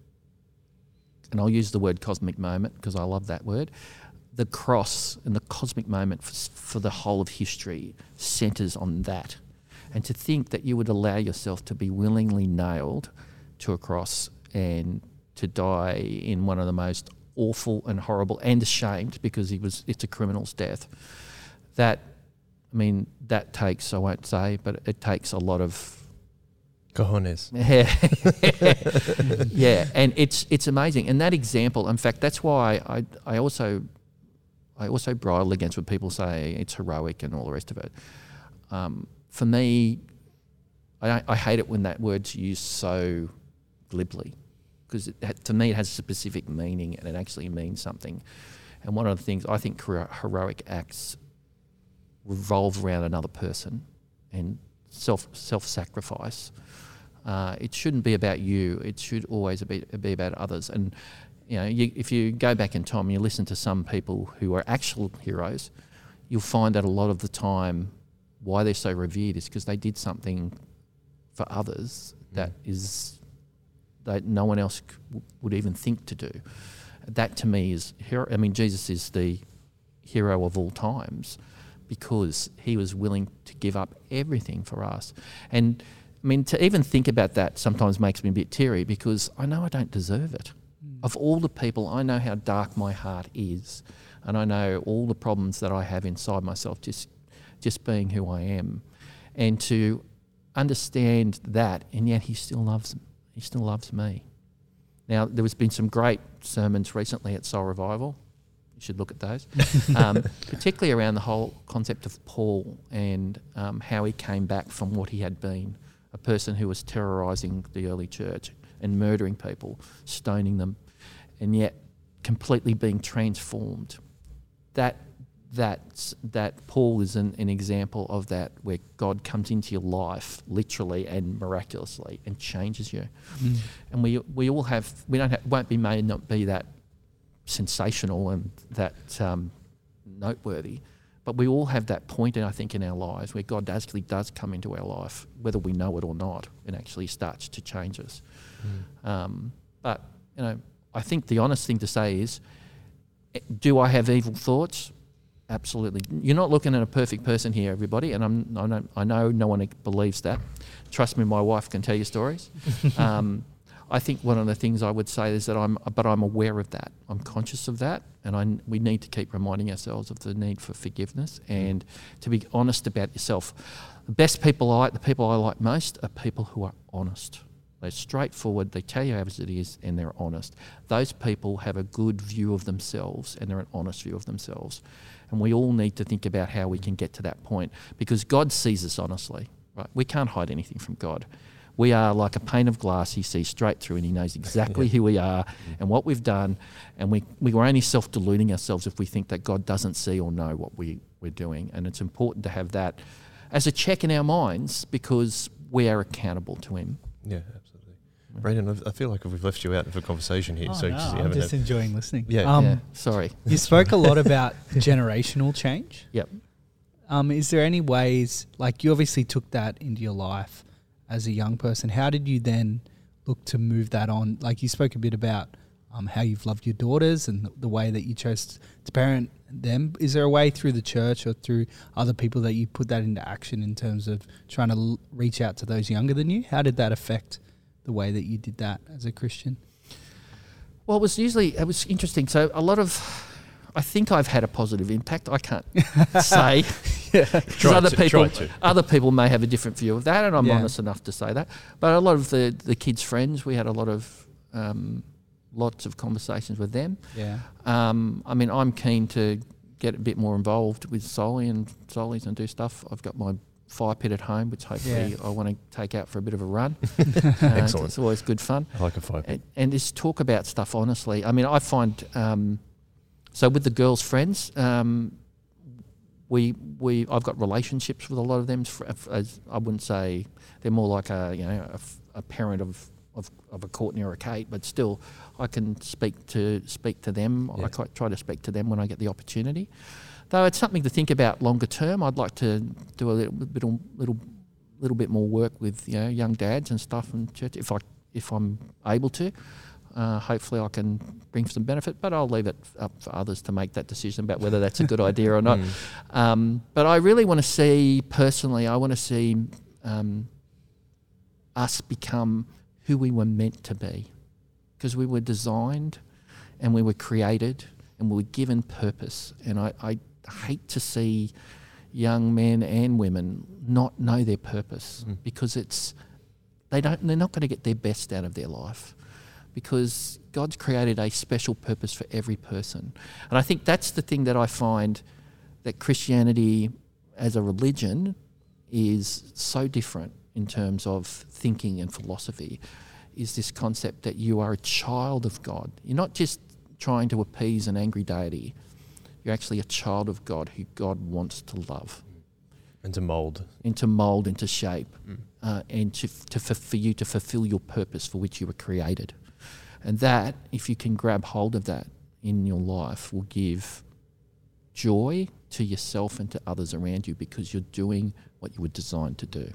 and I'll use the word cosmic moment because I love that word. The cross and the cosmic moment for, for the whole of history centers on that. And to think that you would allow yourself to be willingly nailed to a cross and to die in one of the most awful and horrible and ashamed because he was it's a criminal's death. That I mean, that takes I won't say, but it takes a lot of Cojones. yeah, yeah. and it's it's amazing. And that example, in fact, that's why I I also I also bridle against when people say it's heroic and all the rest of it. Um, for me, I, I hate it when that word's used so glibly because to me it has a specific meaning and it actually means something. And one of the things I think heroic acts revolve around another person and self self sacrifice. Uh, it shouldn't be about you. It should always be, be about others. And you know, you, if you go back in time and you listen to some people who are actual heroes, you'll find that a lot of the time, why they're so revered is because they did something for others that is that no one else would even think to do. That to me is hero. I mean, Jesus is the hero of all times because he was willing to give up everything for us. And I mean, to even think about that sometimes makes me a bit teary because I know I don't deserve it. Hmm. Of all the people, I know how dark my heart is, and I know all the problems that I have inside myself just just being who I am. And to understand that, and yet he still loves he still loves me. Now, there has been some great sermons recently at Soul Revival. You should look at those, um, particularly around the whole concept of Paul and um, how he came back from what he had been a person who was terrorizing the early church and murdering people, stoning them, and yet completely being transformed. That that that Paul is an, an example of that, where God comes into your life literally and miraculously and changes you. Mm. And we we all have we don't have, won't be may not be that sensational and that um, noteworthy, but we all have that point, I think, in our lives where God actually does come into our life, whether we know it or not, and actually starts to change us. Um, but you know, I think the honest thing to say is, eh, do I have evil thoughts? Absolutely. You're not looking at a perfect person here, everybody, and I'm, I, know, I know no one believes that. Trust me, my wife can tell you stories. um, I think one of the things I would say is that I'm, but I'm aware of that. I'm conscious of that, and I, we need to keep reminding ourselves of the need for forgiveness and to be honest about yourself. The best people I like, the people I like most, are people who are honest. They're straightforward, they tell you as it is, and they're honest. Those people have a good view of themselves and they're an honest view of themselves. And we all need to think about how we can get to that point because God sees us honestly. Right? We can't hide anything from God. We are like a pane of glass he sees straight through and he knows exactly who we are and what we've done. And we, we are only self deluding ourselves if we think that God doesn't see or know what we, we're doing. And it's important to have that as a check in our minds because we are accountable to him. Yeah. Brandon, I've- feel like we've left you out of a conversation here. Oh, so no, just, I'm just enjoying listening. Yeah. Um, yeah, sorry. You spoke a lot about generational change. Yep. Um, is there any ways, like you obviously took that into your life as a young person? How did you then look to move that on? Like you spoke a bit about um, how you've loved your daughters and the, the way that you chose to parent them. Is there a way through the church or through other people that you put that into action in terms of trying to l- reach out to those younger than you? How did that affect the way that you did that as a Christian? Well, it was usually it was interesting. So a lot of, I think I've had a positive impact. I can't say because Try other to- people other people may have a different view of that, and I'm Yeah. honest enough to say that. But a lot of the the kids' friends, we had a lot of um, lots of conversations with them. Yeah. Um, I mean, I'm keen to get a bit more involved with Soli and Solis and do stuff. I've got my fire pit at home, which hopefully Yeah. I want to take out for a bit of a run. Uh, Excellent. It's always good fun I like a five. and, and just talk about stuff honestly. I mean, I find um, so with the girls' friends, um, we we I've got relationships with a lot of them. As I wouldn't say they're more like a you know a, a parent of, of of a Courtney or a Kate, but still I can speak to speak to them. Yeah. I quite try to speak to them when I get the opportunity. Though it's something to think about longer term. I'd like to do a little bit little little bit more work with you know young dads and stuff in church if I if I'm able to. Uh, hopefully, I can bring some benefit, but I'll leave it up for others to make that decision about whether that's a good idea or not. Mm. Um, but I really want to see personally. I want to see um, us become who we were meant to be, because we were designed, and we were created, and we were given purpose. And I, I hate to see young men and women not know their purpose Mm. because it's they don't they're not going to get their best out of their life because God's created a special purpose for every person. And I think that's the thing that I find that Christianity as a religion is so different in terms of thinking and philosophy is this concept that you are a child of God. You're not just trying to appease an angry deity. You're actually a child of God who God wants to love And to mold. into mold, into shape, uh, and to, to for, for you to fulfill your purpose for which you were created. And that, if you can grab hold of that in your life, will give joy to yourself and to others around you because you're doing what you were designed to do.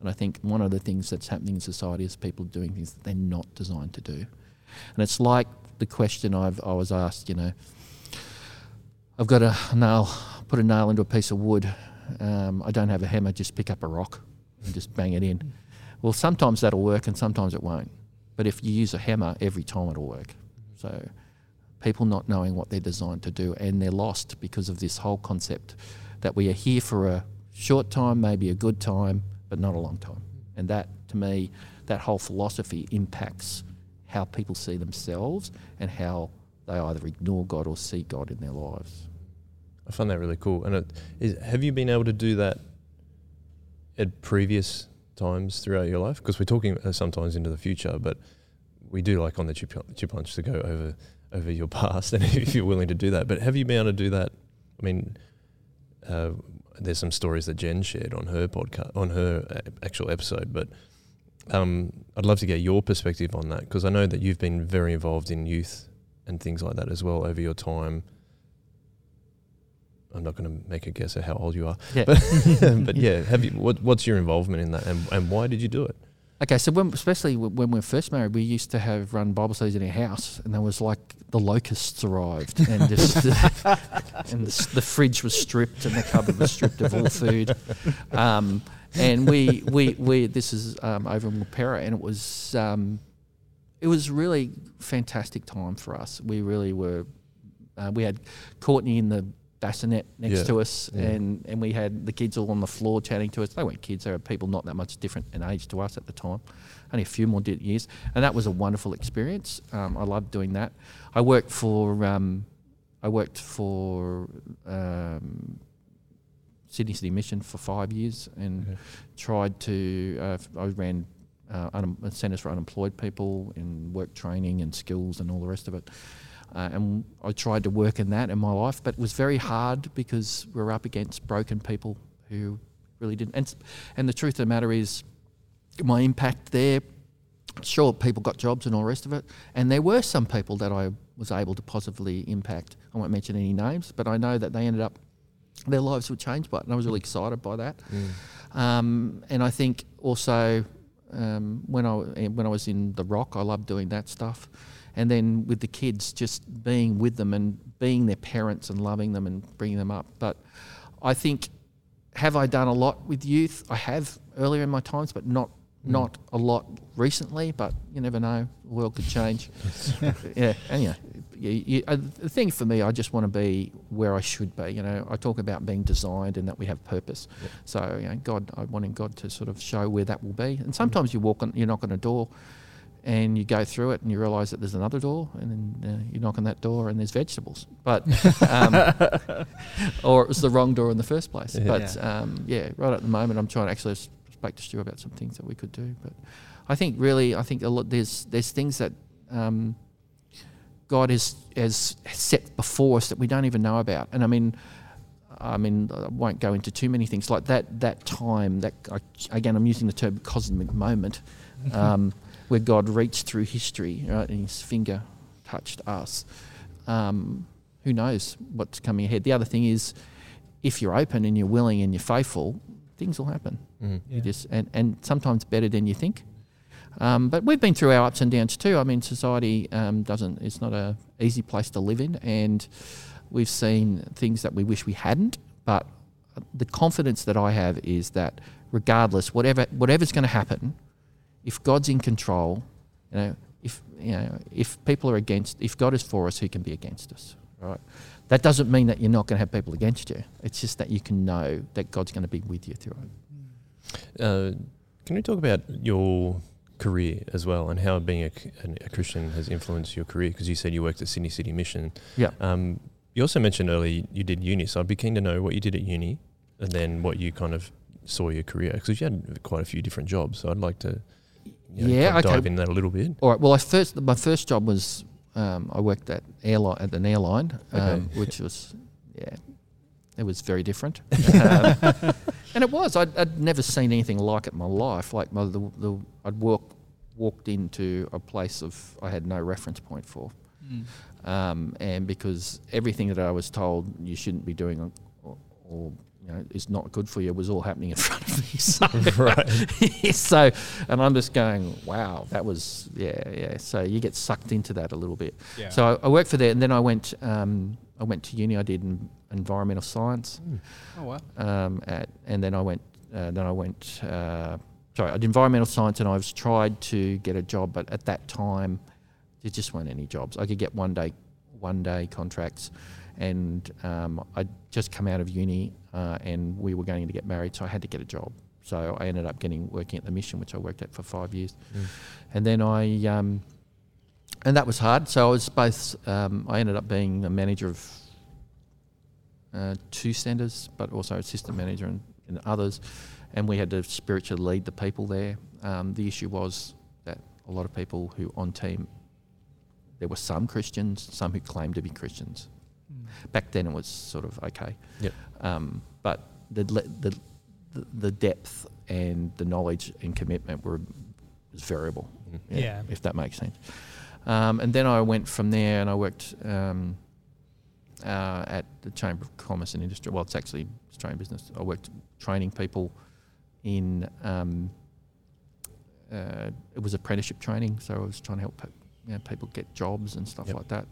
And I think one of the things that's happening in society is people doing things that they're not designed to do. And it's like the question I've, I was asked, you know, I've got a nail, put a nail into a piece of wood. Um, I don't have a hammer, just pick up a rock and just bang it in. Well, sometimes that'll work and sometimes it won't. But if you use a hammer, every time it'll work. So people not knowing what they're designed to do and they're lost because of this whole concept that we are here for a short time, maybe a good time, but not a long time. And that, to me, that whole philosophy impacts how people see themselves and how they either ignore God or see God in their lives. I find that really cool. And it, is, have you been able to do that at previous times throughout your life? Because we're talking uh, sometimes into the future, but we do like on the chip, chip lunch to go over over your past, and if you're willing to do that. But have you been able to do that? I mean, uh, there's some stories that Jen shared on her podcast, on her uh, actual episode, but um, I'd love to get your perspective on that because I know that you've been very involved in youth and things like that as well over your time. I'm not going to make a guess at how old you are, Yeah. but, but yeah, have you? What, what's your involvement in that, and, and why did you do it? Okay, so when, especially when we were first married, we used to have run Bible studies in our house, and there was like the locusts arrived, and just and the, the fridge was stripped, and the cupboard was stripped of all food, um, and we we we this is um, over in Wapera, and it was um, it was really fantastic time for us. We really were. Uh, we had Courtney in the bassinet next Yeah, to us, yeah. and and we had the kids all on the floor chatting to us. They weren't kids; they were people not that much different in age to us at the time, only a few more years, and that was a wonderful experience. Um, I loved doing that. I worked for um, I worked for um, Sydney City Mission for five years, and Okay. tried to. Uh, I ran uh, un- centres for unemployed people and work training and skills and all the rest of it. Uh, and I tried to work in that in my life, but it was very hard because we're up against broken people who really didn't. And, and the truth of the matter is, my impact there, sure, people got jobs and all the rest of it. And there were some people that I was able to positively impact. I won't mention any names, but I know that they ended up, their lives were changed by it. And I was really excited by that. Um, and I think also um, when I when I was in the rock, I loved doing that stuff. And then with the kids, just being with them and being their parents and loving them and bringing them up. But I think, have I done a lot with youth? I have earlier in my times, but not not a lot recently. But you never know; the world could change. yeah, and yeah, you, you, uh, the thing for me, I just want to be where I should be. You know, I talk about being designed and that we have purpose. Yeah. So, you know, God, I wanting God to sort of show where that will be. And sometimes you walk on, you knock on a door, and you go through it, and you realise that there's another door, and then uh, you knock on that door, and there's vegetables. But, um, or it was the wrong door in the first place. Yeah. But um, yeah, right at the moment, I'm trying to actually speak to Stu about some things that we could do. But I think really, I think a lot there's there's things that. Um, God has, has set before us that we don't even know about. And I mean, I mean, I won't go into too many things like that. That time, that I, again, I'm using the term cosmic moment, um, where God reached through history, right, and His finger touched us. Um, who knows what's coming ahead? The other thing is, if you're open and you're willing and you're faithful, things will happen. Mm. You just and, and sometimes better than you think. Um, but we've been through our ups and downs too. I mean, society um, doesn't. It's not a easy place to live in, and we've seen things that we wish we hadn't. But the confidence that I have is that regardless, whatever whatever's going to happen, if God's in control, you know, if you know, if people are against, if God is for us, who can be against us? Right. That doesn't mean that you're not going to have people against you. It's just that you can know that God's going to be with you through it. Uh, can we talk about your career as well, and how being a Christian has influenced your career. Because you said you worked at Sydney City Mission. Yeah. Um, you also mentioned earlier you did uni, so I'd be keen to know what you did at uni, and then what you kind of saw your career because you had quite a few different jobs. So I'd like to you know, Yeah, kind of okay. dive in that a little bit. All right. Well, I first my first job was um, I worked at airline at an airline, um, which was yeah, it was very different, um, and it was. I'd, I'd never seen anything like it in my life. Like my, the, the I'd walk walked into a place of I had no reference point for, um, and because everything that I was told you shouldn't be doing or, or you know is not good for you was all happening in front of me. So right. so, and I'm just going, wow, that was, yeah, yeah. So you get sucked into that a little bit. Yeah. So I, I worked for there, and then I went, um, I went to uni. I did environmental science, oh wow. um, at, and then I went, uh, then I went, uh, sorry, I did environmental science, and I was tried to get a job, but at that time, there just weren't any jobs. I could get one day, one day contracts, and um, I'd just come out of uni, uh, and we were going to get married, so I had to get a job. So I ended up getting working at the mission, which I worked at for five years, Mm. and then I, um, and that was hard. So I was both. Um, I ended up being a manager of uh, two centres, but also assistant manager and, in others, and we had to spiritually lead the people there. Um, the issue was that a lot of people who on team, there were some Christians, some who claimed to be Christians. Back then, it was sort of okay. Yep. Um, but the, le- the the the depth and the knowledge and commitment were was variable. Mm. Yeah. if that makes sense. Um, and then I went from there and I worked um, uh, at the Chamber of Commerce and Industry. Well, it's actually Australian business. I worked training people in. Um, uh, it was apprenticeship training, so I was trying to help pe- you know, people get jobs and stuff Yep. like that.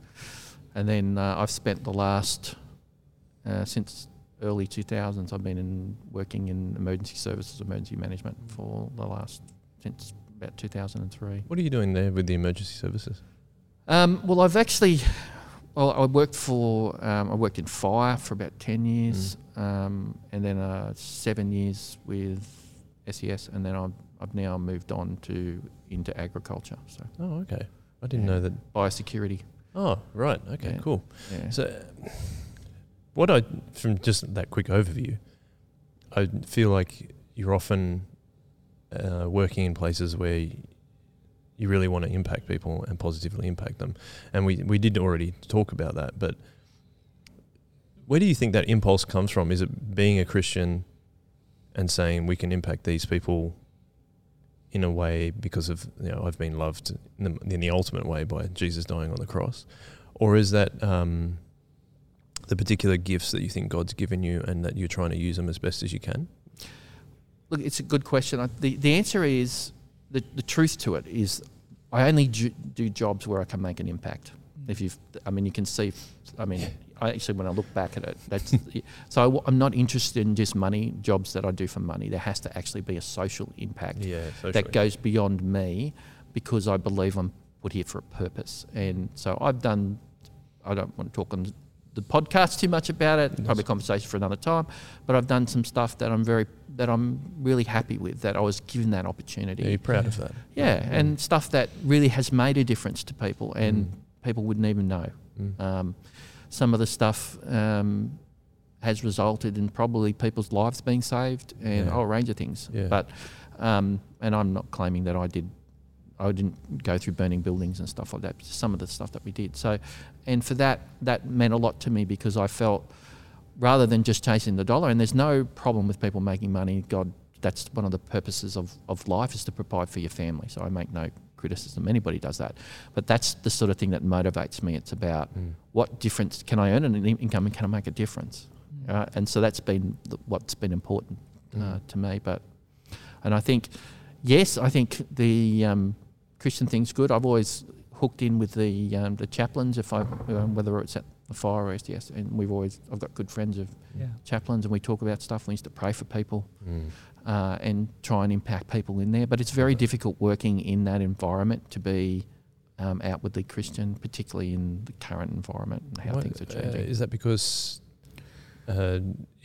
And then uh, I've spent the last uh, since early 2000s. I've been in working in emergency services, emergency management for the last since about 2003. What are you doing there with the emergency services? Um, well, I've actually, well, I worked for, um, I worked in fire for about 10 years, um, and then uh, seven years with SES, and then I've, I've now moved on to into agriculture, so Oh, okay. I didn't know that. biosecurity. Oh, right. Okay, Yeah. cool. Yeah. So, what I from just that quick overview, I feel like you're often uh, working in places where you really want to impact people and positively impact them, and we we did already talk about that. But where do you think that impulse comes from? Is it being a Christian and saying we can impact these people? In a way, because of you know, I've been loved in the, in the ultimate way by Jesus dying on the cross, or is that um, the particular gifts that you think God's given you and that you're trying to use them as best as you can? Look, it's a good question. I, the the answer is the the truth to it is I only ju- do jobs where I can make an impact. If you've, I mean, you can see. I mean, I actually when I look back at it, that's so. I w- I'm not interested in just money jobs that I do for money. There has to actually be a social impact Yeah, that goes beyond me because I believe I'm put here for a purpose. And so I've done, I don't want to talk on the podcast too much about it, probably a conversation for another time, but I've done some stuff that I'm very, that I'm really happy with, that I was given that opportunity. Are you proud of that? Yeah, and stuff that really has made a difference to people and Mm. people wouldn't even know. Mm. Um, some of the stuff um, has resulted in probably people's lives being saved and Yeah. a whole range of things. Yeah. But um, and I'm not claiming that I did. I didn't go through burning buildings and stuff like that. but Some of the stuff that we did. So, and for that, that meant a lot to me because I felt rather than just chasing the dollar. And there's no problem with people making money. God, that's one of the purposes of, of life is to provide for your family. So I make no criticism. Anybody does that. But that's the sort of thing that motivates me. It's about Mm. what difference can I earn an in- income and can I make a difference? Uh, and so that's been the, what's been important uh, Mm. to me. But and I think yes, I think the um, Christian thing's good. I've always hooked in with the um, the chaplains if I um, whether it's at the fire or yes, and we've always I've got good friends of Yeah. chaplains, and we talk about stuff. We used to pray for people Mm. Uh, and try and impact people in there. But it's very difficult working in that environment to be um, outwardly Christian, particularly in the current environment and how things are uh, changing. is that because uh,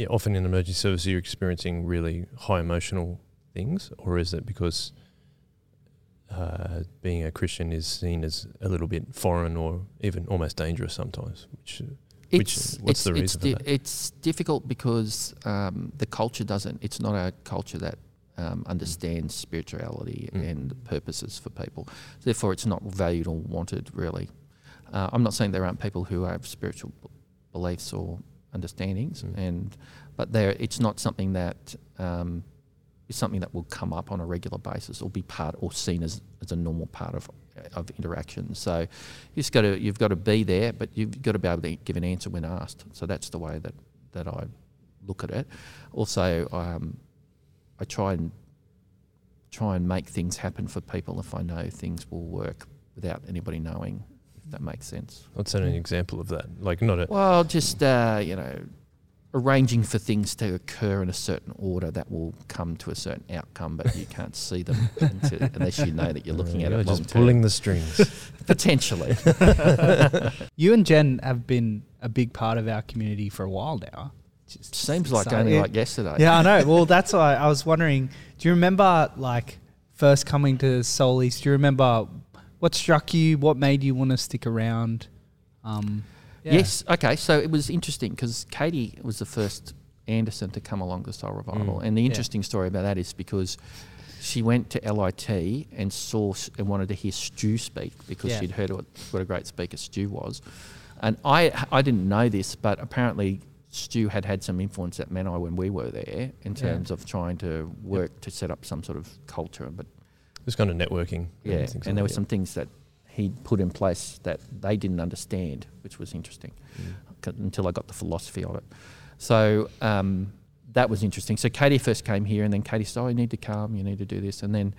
often in emergency services you're experiencing really high emotional things, or is it because uh, being a Christian is seen as a little bit foreign or even almost dangerous sometimes. Which, uh, which It's, what's it's, the it's, reason for di- that? it's difficult because um, the culture doesn't. It's not a culture that um, understands spirituality Mm. and purposes for people. Therefore, it's not valued or wanted really. Uh, I'm not saying there aren't people who have spiritual b- beliefs or understandings, Mm. and but there, it's not something that um, is something that will come up on a regular basis or be part or seen as, as a normal part of of interaction. So you just got to you've got to be there, but you've got to be able to give an answer when asked. So that's the way that that I look at it. Also, um, I try and try and make things happen for people if I know things will work without anybody knowing. If that makes sense. What's an example of that? Like not a Well, just uh, you know, arranging for things to occur in a certain order that will come to a certain outcome, but you can't see them until, unless you know that you're looking at You're it long just term. pulling the strings. Potentially, You and Jen have been a big part of our community for a while now. Just- seems like only yeah. like yesterday. Yeah, I know. Well, that's why I was wondering. Do you remember like first coming to Solis? Do you remember what struck you? What made you want to stick around? Um, yeah. Yes. Okay. So it was interesting because Katie was the first Anderson to come along to Soul Revival, Mm. and the Yeah. interesting story about that is because she went to LIT and saw and wanted to hear Stu speak because Yeah. she'd heard what, what a great speaker Stu was, and I I didn't know this, but apparently. Stu had had some influence at Menai when we were there in Yeah. terms of trying to work to set up some sort of culture, but Just kind of networking. yeah, things and there were some things that he put in place that they didn't understand, which was interesting Mm. until I got the philosophy of it. So um, that was interesting. So Katie first came here, and then Katie said, "Oh, you need to come. You need to do this." And then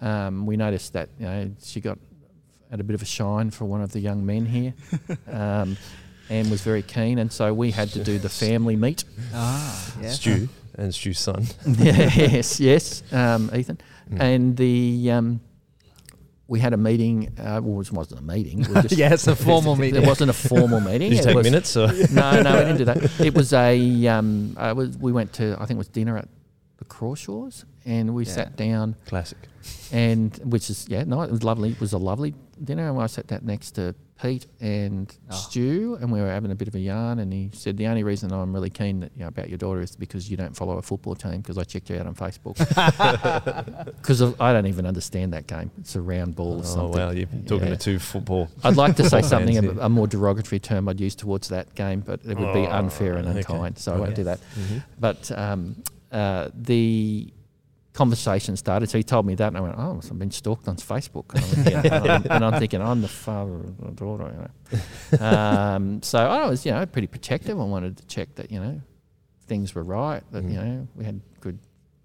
um, we noticed that you know she got had a bit of a shine for one of the young men here, um, and was very keen. And so we had to do the family meet. Ah, yeah. Stu and Stu's son. yes, yes, um, Ethan, Mm. and the. We had a meeting. Uh, well, it wasn't a meeting. We just, yeah, it's a formal meeting. It wasn't a formal meeting. Did you it take was- minutes? Or? No, no, we didn't do that. It was a. Um, uh, we went to. I think it was dinner at the Crawshaws, and we Yeah. sat down, Classic. and which is yeah, no, it was lovely. It was a lovely dinner, and I sat down next to Pete and Oh. Stu, and we were having a bit of a yarn. And he said, "The only reason I'm really keen that, you know, about your daughter is because you don't follow a football team because I checked you out on Facebook because I don't even understand that game. It's a round ball or Oh something." wow, you're talking Yeah. to two football. I'd like to say something, a, a more derogatory term I'd use towards that game, but it would be Oh, unfair and okay. unkind, so I won't Okay. do that. Mm-hmm. But um, uh, the conversation started, so he told me that, and I went, "Oh, I've been stalked on Facebook," and I'm, and I'm, and I'm thinking, "I'm the father of the daughter," you know. um, so I was, you know, pretty protective. I wanted to check that, you know, things were right, that you Mhm. know we had good.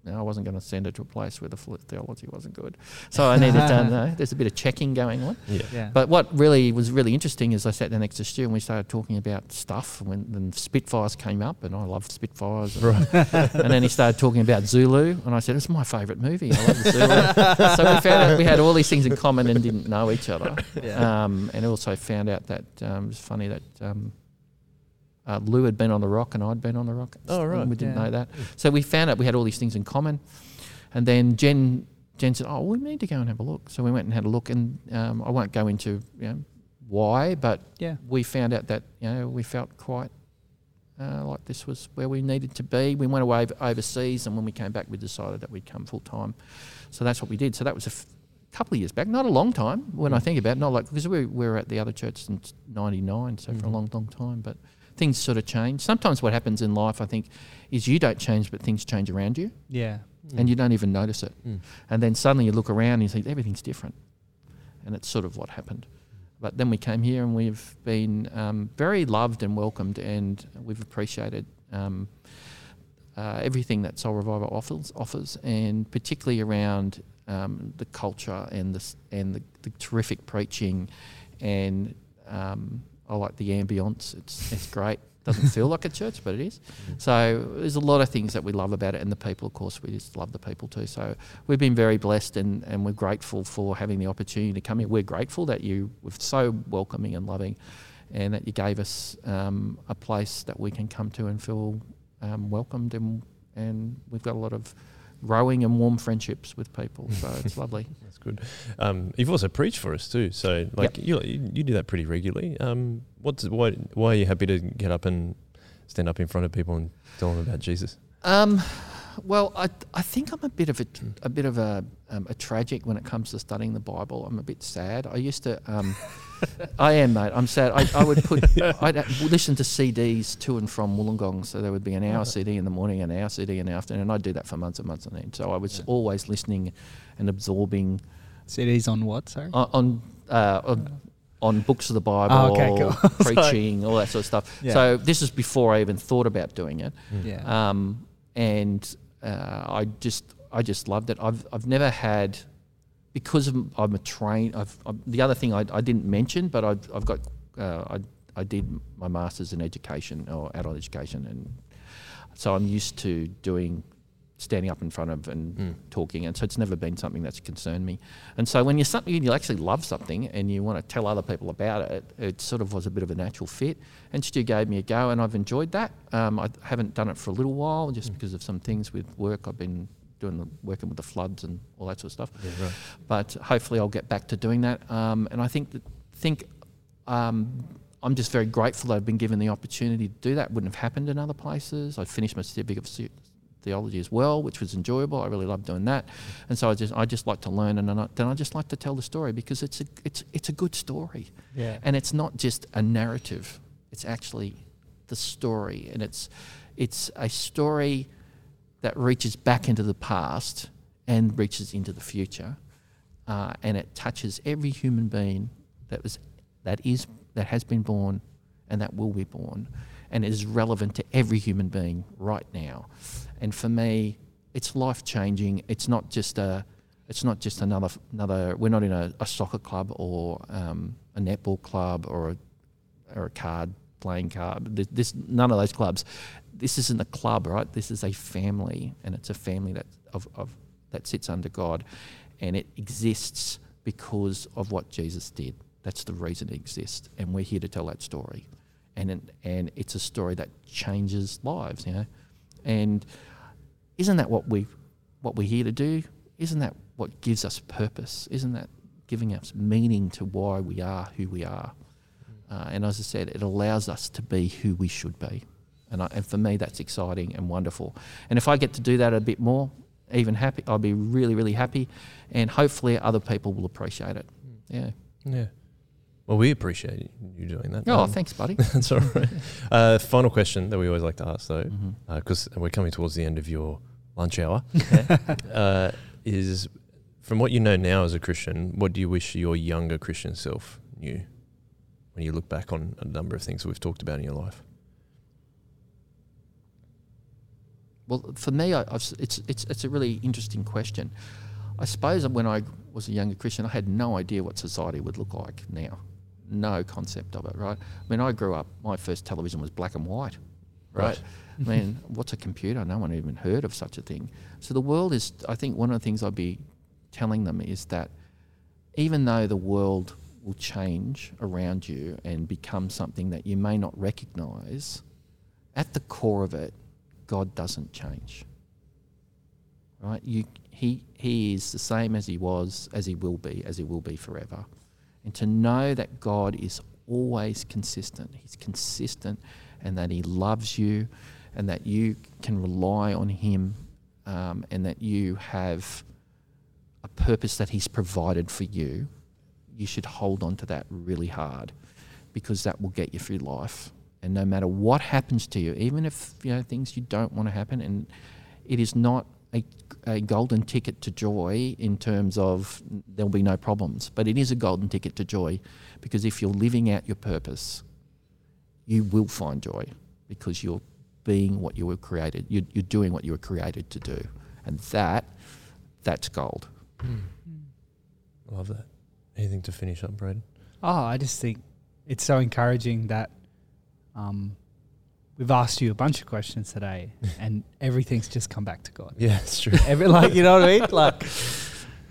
You know, I wasn't going to send her to a place where the theology wasn't good, so I needed to. know, there's a bit of checking going on. Yeah. Yeah. But what really was really interesting is I sat down next to Stu and we started talking about stuff. When then Spitfires came up, and I loved Spitfires. And, and then he started talking about Zulu, and I said it's my favourite movie. I love Zulu. so we found out we had all these things in common and didn't know each other. Yeah. Um, and also found out that um, it was funny that um, uh, Lou had been on the rock and I'd been on the rock. Oh, right. And we didn't Yeah. know that. So we found out we had all these things in common. And then Jen Jen said, "Oh, we need to go and have a look." So we went and had a look, and um, I won't go into you know, why, but yeah. we found out that you know we felt quite uh, like this was where we needed to be. We went away overseas, and when we came back, we decided that we'd come full time. So that's what we did. So that was a f- couple of years back, not a long time when I Mm. think about it. Not like because we, we were at the other church since '99, so for a Mhm. long, long time. But things sort of change. Sometimes what happens in life, I think, is you don't change, but things change around you, Yeah. and you don't even notice it. Mm. And then suddenly you look around and you think everything's different. And it's sort of what happened. But then we came here and we've been um, very loved and welcomed, and we've appreciated um, uh, everything that Soul Revival offers, offers and particularly around um, the culture and the, and the, the terrific preaching. And um, I like the ambience, it's, it's great. Doesn't feel like a church, but it is. So there's a lot of things that we love about it, and the people, of course, we just love the people too. So we've been very blessed, and, and we're grateful for having the opportunity to come here. We're grateful that you were so welcoming and loving, and that you gave us um, a place that we can come to and feel um, welcomed, and and we've got a lot of growing and warm friendships with people. So it's lovely. That's good. Um, you've also preached for us too. So like you, you you do that pretty regularly. Um, what's why why are you happy to get up and stand up in front of people and tell them about Jesus? Um, well, I I think I'm a bit of a a bit of a um, a tragic when it comes to studying the Bible. I'm a bit sad. I used to. Um, I am, mate. I'm sad. I, I would put. I'd listen to CDs to and from Wollongong, so there would be an hour CD in the morning, an hour CD in the afternoon, and I'd do that for months and months on end. So I was always listening and absorbing CDs on what? Sorry. on on, uh, on, on books of the Bible, Oh, okay, cool. Preaching, all that sort of stuff. Yeah. So this is before I even thought about doing it, Yeah. um, and uh, I just I just loved it. I've I've never had because of, I'm a train. I've, i the other thing I, I didn't mention, but I've I've got uh, I I did my masters in education or adult education, and so I'm used to doing standing up in front of and Mm. talking, and so it's never been something that's concerned me. And so when you're something you actually love something and you want to tell other people about it, it sort of was a bit of a natural fit. And Stu gave me a go, and I've enjoyed that. Um, I haven't done it for a little while just because of some things with work. I've been doing the, working with the floods and all that sort of stuff. Yeah, right. But hopefully, I'll get back to doing that. Um, and I think that, think um, I'm just very grateful that I've been given the opportunity to do that. Wouldn't have happened in other places. I finished my certificate of theology as well, which was enjoyable. I really loved doing that, and so I just I just like to learn, and then I, then I just like to tell the story because it's a it's it's a good story, yeah. and it's not just a narrative. It's actually the story, and it's it's a story that reaches back into the past and reaches into the future, uh, and it touches every human being that was that is that has been born and that will be born, and is relevant to every human being right now. And for me, it's life changing. It's not just a it's not just another another. We're not in a, a soccer club or um, a netball club or a or a card playing card. This, this none of those clubs. This isn't a club, right? This is a family, and it's a family that of, of that sits under God, and it exists because of what Jesus did. That's the reason it exists, and we're here to tell that story, and and it's a story that changes lives, you know, and isn't that what we what we're here to do? Isn't that what gives us purpose? Isn't that giving us meaning to why we are who we are? Uh, and as I said, it allows us to be who we should be. And, I, and for me, that's exciting and wonderful. And if I get to do that a bit more, even happy, I'll be really, really happy. And hopefully, other people will appreciate it. Yeah. Yeah. Well, we appreciate you doing that. Oh, Um, thanks, buddy. That's all right. Uh, final question that we always like to ask, though, because we're coming towards the end of your lunch hour, uh, is from what you know now as a Christian, what do you wish your younger Christian self knew when you look back on a number of things we've talked about in your life? Well, for me, I, I've, it's it's it's a really interesting question. I suppose when I was a younger Christian, I had no idea what society would look like now. No concept of it, right? I mean, I grew up. My first television was black and white, right? Right. I mean, what's a computer? No one even heard of such a thing. So the world is. I think one of the things I'd be telling them is that even though the world will change around you and become something that you may not recognize, at the core of it, God doesn't change. Right? You, he, he is the same as he was, as he will be, as he will be forever. And to know that God is always consistent, he's consistent, and that he loves you, and that you can rely on him, um, and that you have a purpose that he's provided for you, you should hold on to that really hard because that will get you through life. And no matter what happens to you, even if you know things you don't want to happen, and it is not a, a golden ticket to joy in terms of there'll be no problems, but it is a golden ticket to joy because if you're living out your purpose, you will find joy because you're being what you were created. You're, you're doing what you were created to do, and that that's gold. Love that. Anything to finish up, Braden? Oh, I just think it's so encouraging that um, we've asked you a bunch of questions today, and everything's just come back to God. Yeah, it's true. Every, like you know what I mean? Like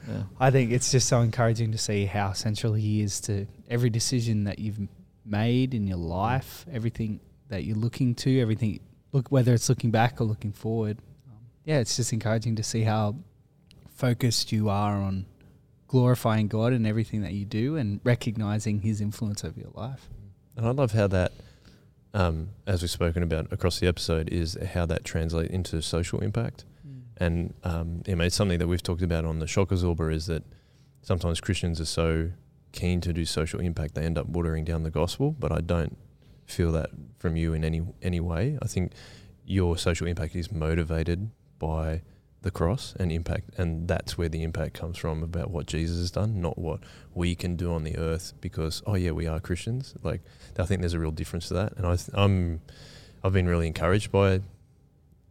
Yeah. I think it's just so encouraging to see how central He is to every decision that you've made in your life, everything that you're looking to, everything look whether it's looking back or looking forward. Um, yeah, it's just encouraging to see how focused you are on glorifying God in everything that you do and recognizing His influence over your life. And I love how that, um, as we've spoken about across the episode, is how that translates into social impact. And um, you know, it's something that we've talked about on the Shock Absorber is that sometimes Christians are so keen to do social impact they end up watering down the gospel. But I don't feel that from you in any any way. I think your social impact is motivated by the cross and impact, and that's where the impact comes from about what Jesus has done, not what we can do on the earth. Because oh yeah, we are Christians. Like I think there's a real difference to that, and I th- I'm I've been really encouraged by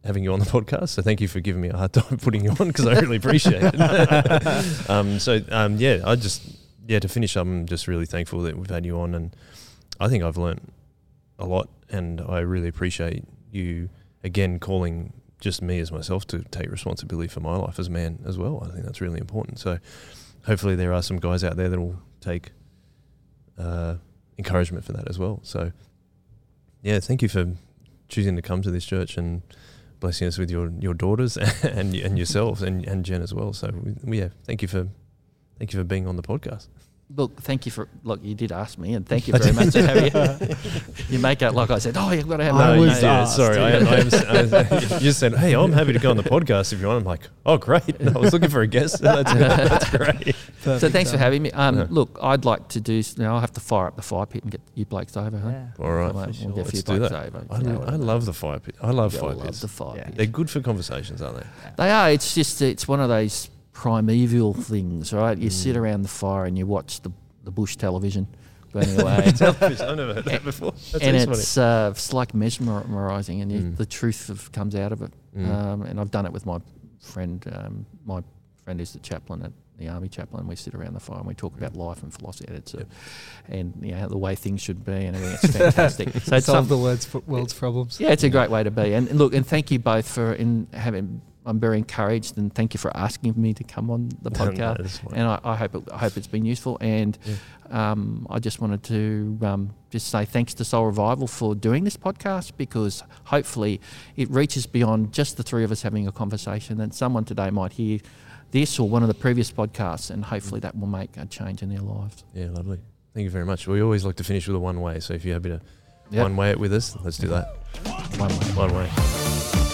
having you on the podcast. So thank you for giving me a hard time putting you on because I really appreciate it. um, so um, yeah, I just yeah to finish up, I'm just really thankful that we've had you on, and I think I've learnt a lot, and I really appreciate you again calling just me as myself to take responsibility for my life as a man as well. I think that's really important. So hopefully there are some guys out there that will take uh, encouragement for that as well. So yeah, thank you for choosing to come to this church and blessing us with your, your daughters and and yourselves and, and Jen as well. So we, yeah, thank you for thank you for being on the podcast. Look, thank you for look. You did ask me, and thank you very much for having you. You make out like I said, "Oh, you've got to have." I no, was no, yeah, sorry. I, I, am- I, you just said, "Hey, I'm happy to go on the podcast if you want." I'm like, "Oh, great!" And I was looking for a guest. That's, that's great. So thanks for having me. Um, Yeah. Look, I'd like to do. Now I'll have to fire up the fire pit and get you blokes over. Huh? Yeah. All right. We'll, we'll get a few do blokes that. over. I, know, I love the fire pit. I love I fire love pits. the fire Yeah. pit. They're good for conversations, aren't they? They are. It's just it's one of those primeval things, right? You sit Mm. around the fire and you watch the the bush television burning away. Television. I've never heard that before. That's and it's uh, it's like mesmerizing, and you, Mm. the truth of, comes out of it. Mm. Um, and I've done it with my friend. Um, my friend is the chaplain at the army chaplain. We sit around the fire and we talk about life and philosophy, and, it's a, and you know, the way things should be, and everything. It's fantastic. so it's solve some, the world's world's problems. yeah, it's a great way to be. And look, and thank you both for in having. I'm very encouraged, and thank you for asking me to come on the no, podcast. and I, I hope it, I hope it's been useful. And um, I just wanted to um, just say thanks to Soul Revival for doing this podcast because hopefully it reaches beyond just the three of us having a conversation. And someone today might hear this or one of the previous podcasts, and hopefully that will make a change in their lives. Yeah, lovely. Thank you very much. We always like to finish with a one way. So if you're happy to Yep. one way it with us, let's do that. One way. One way.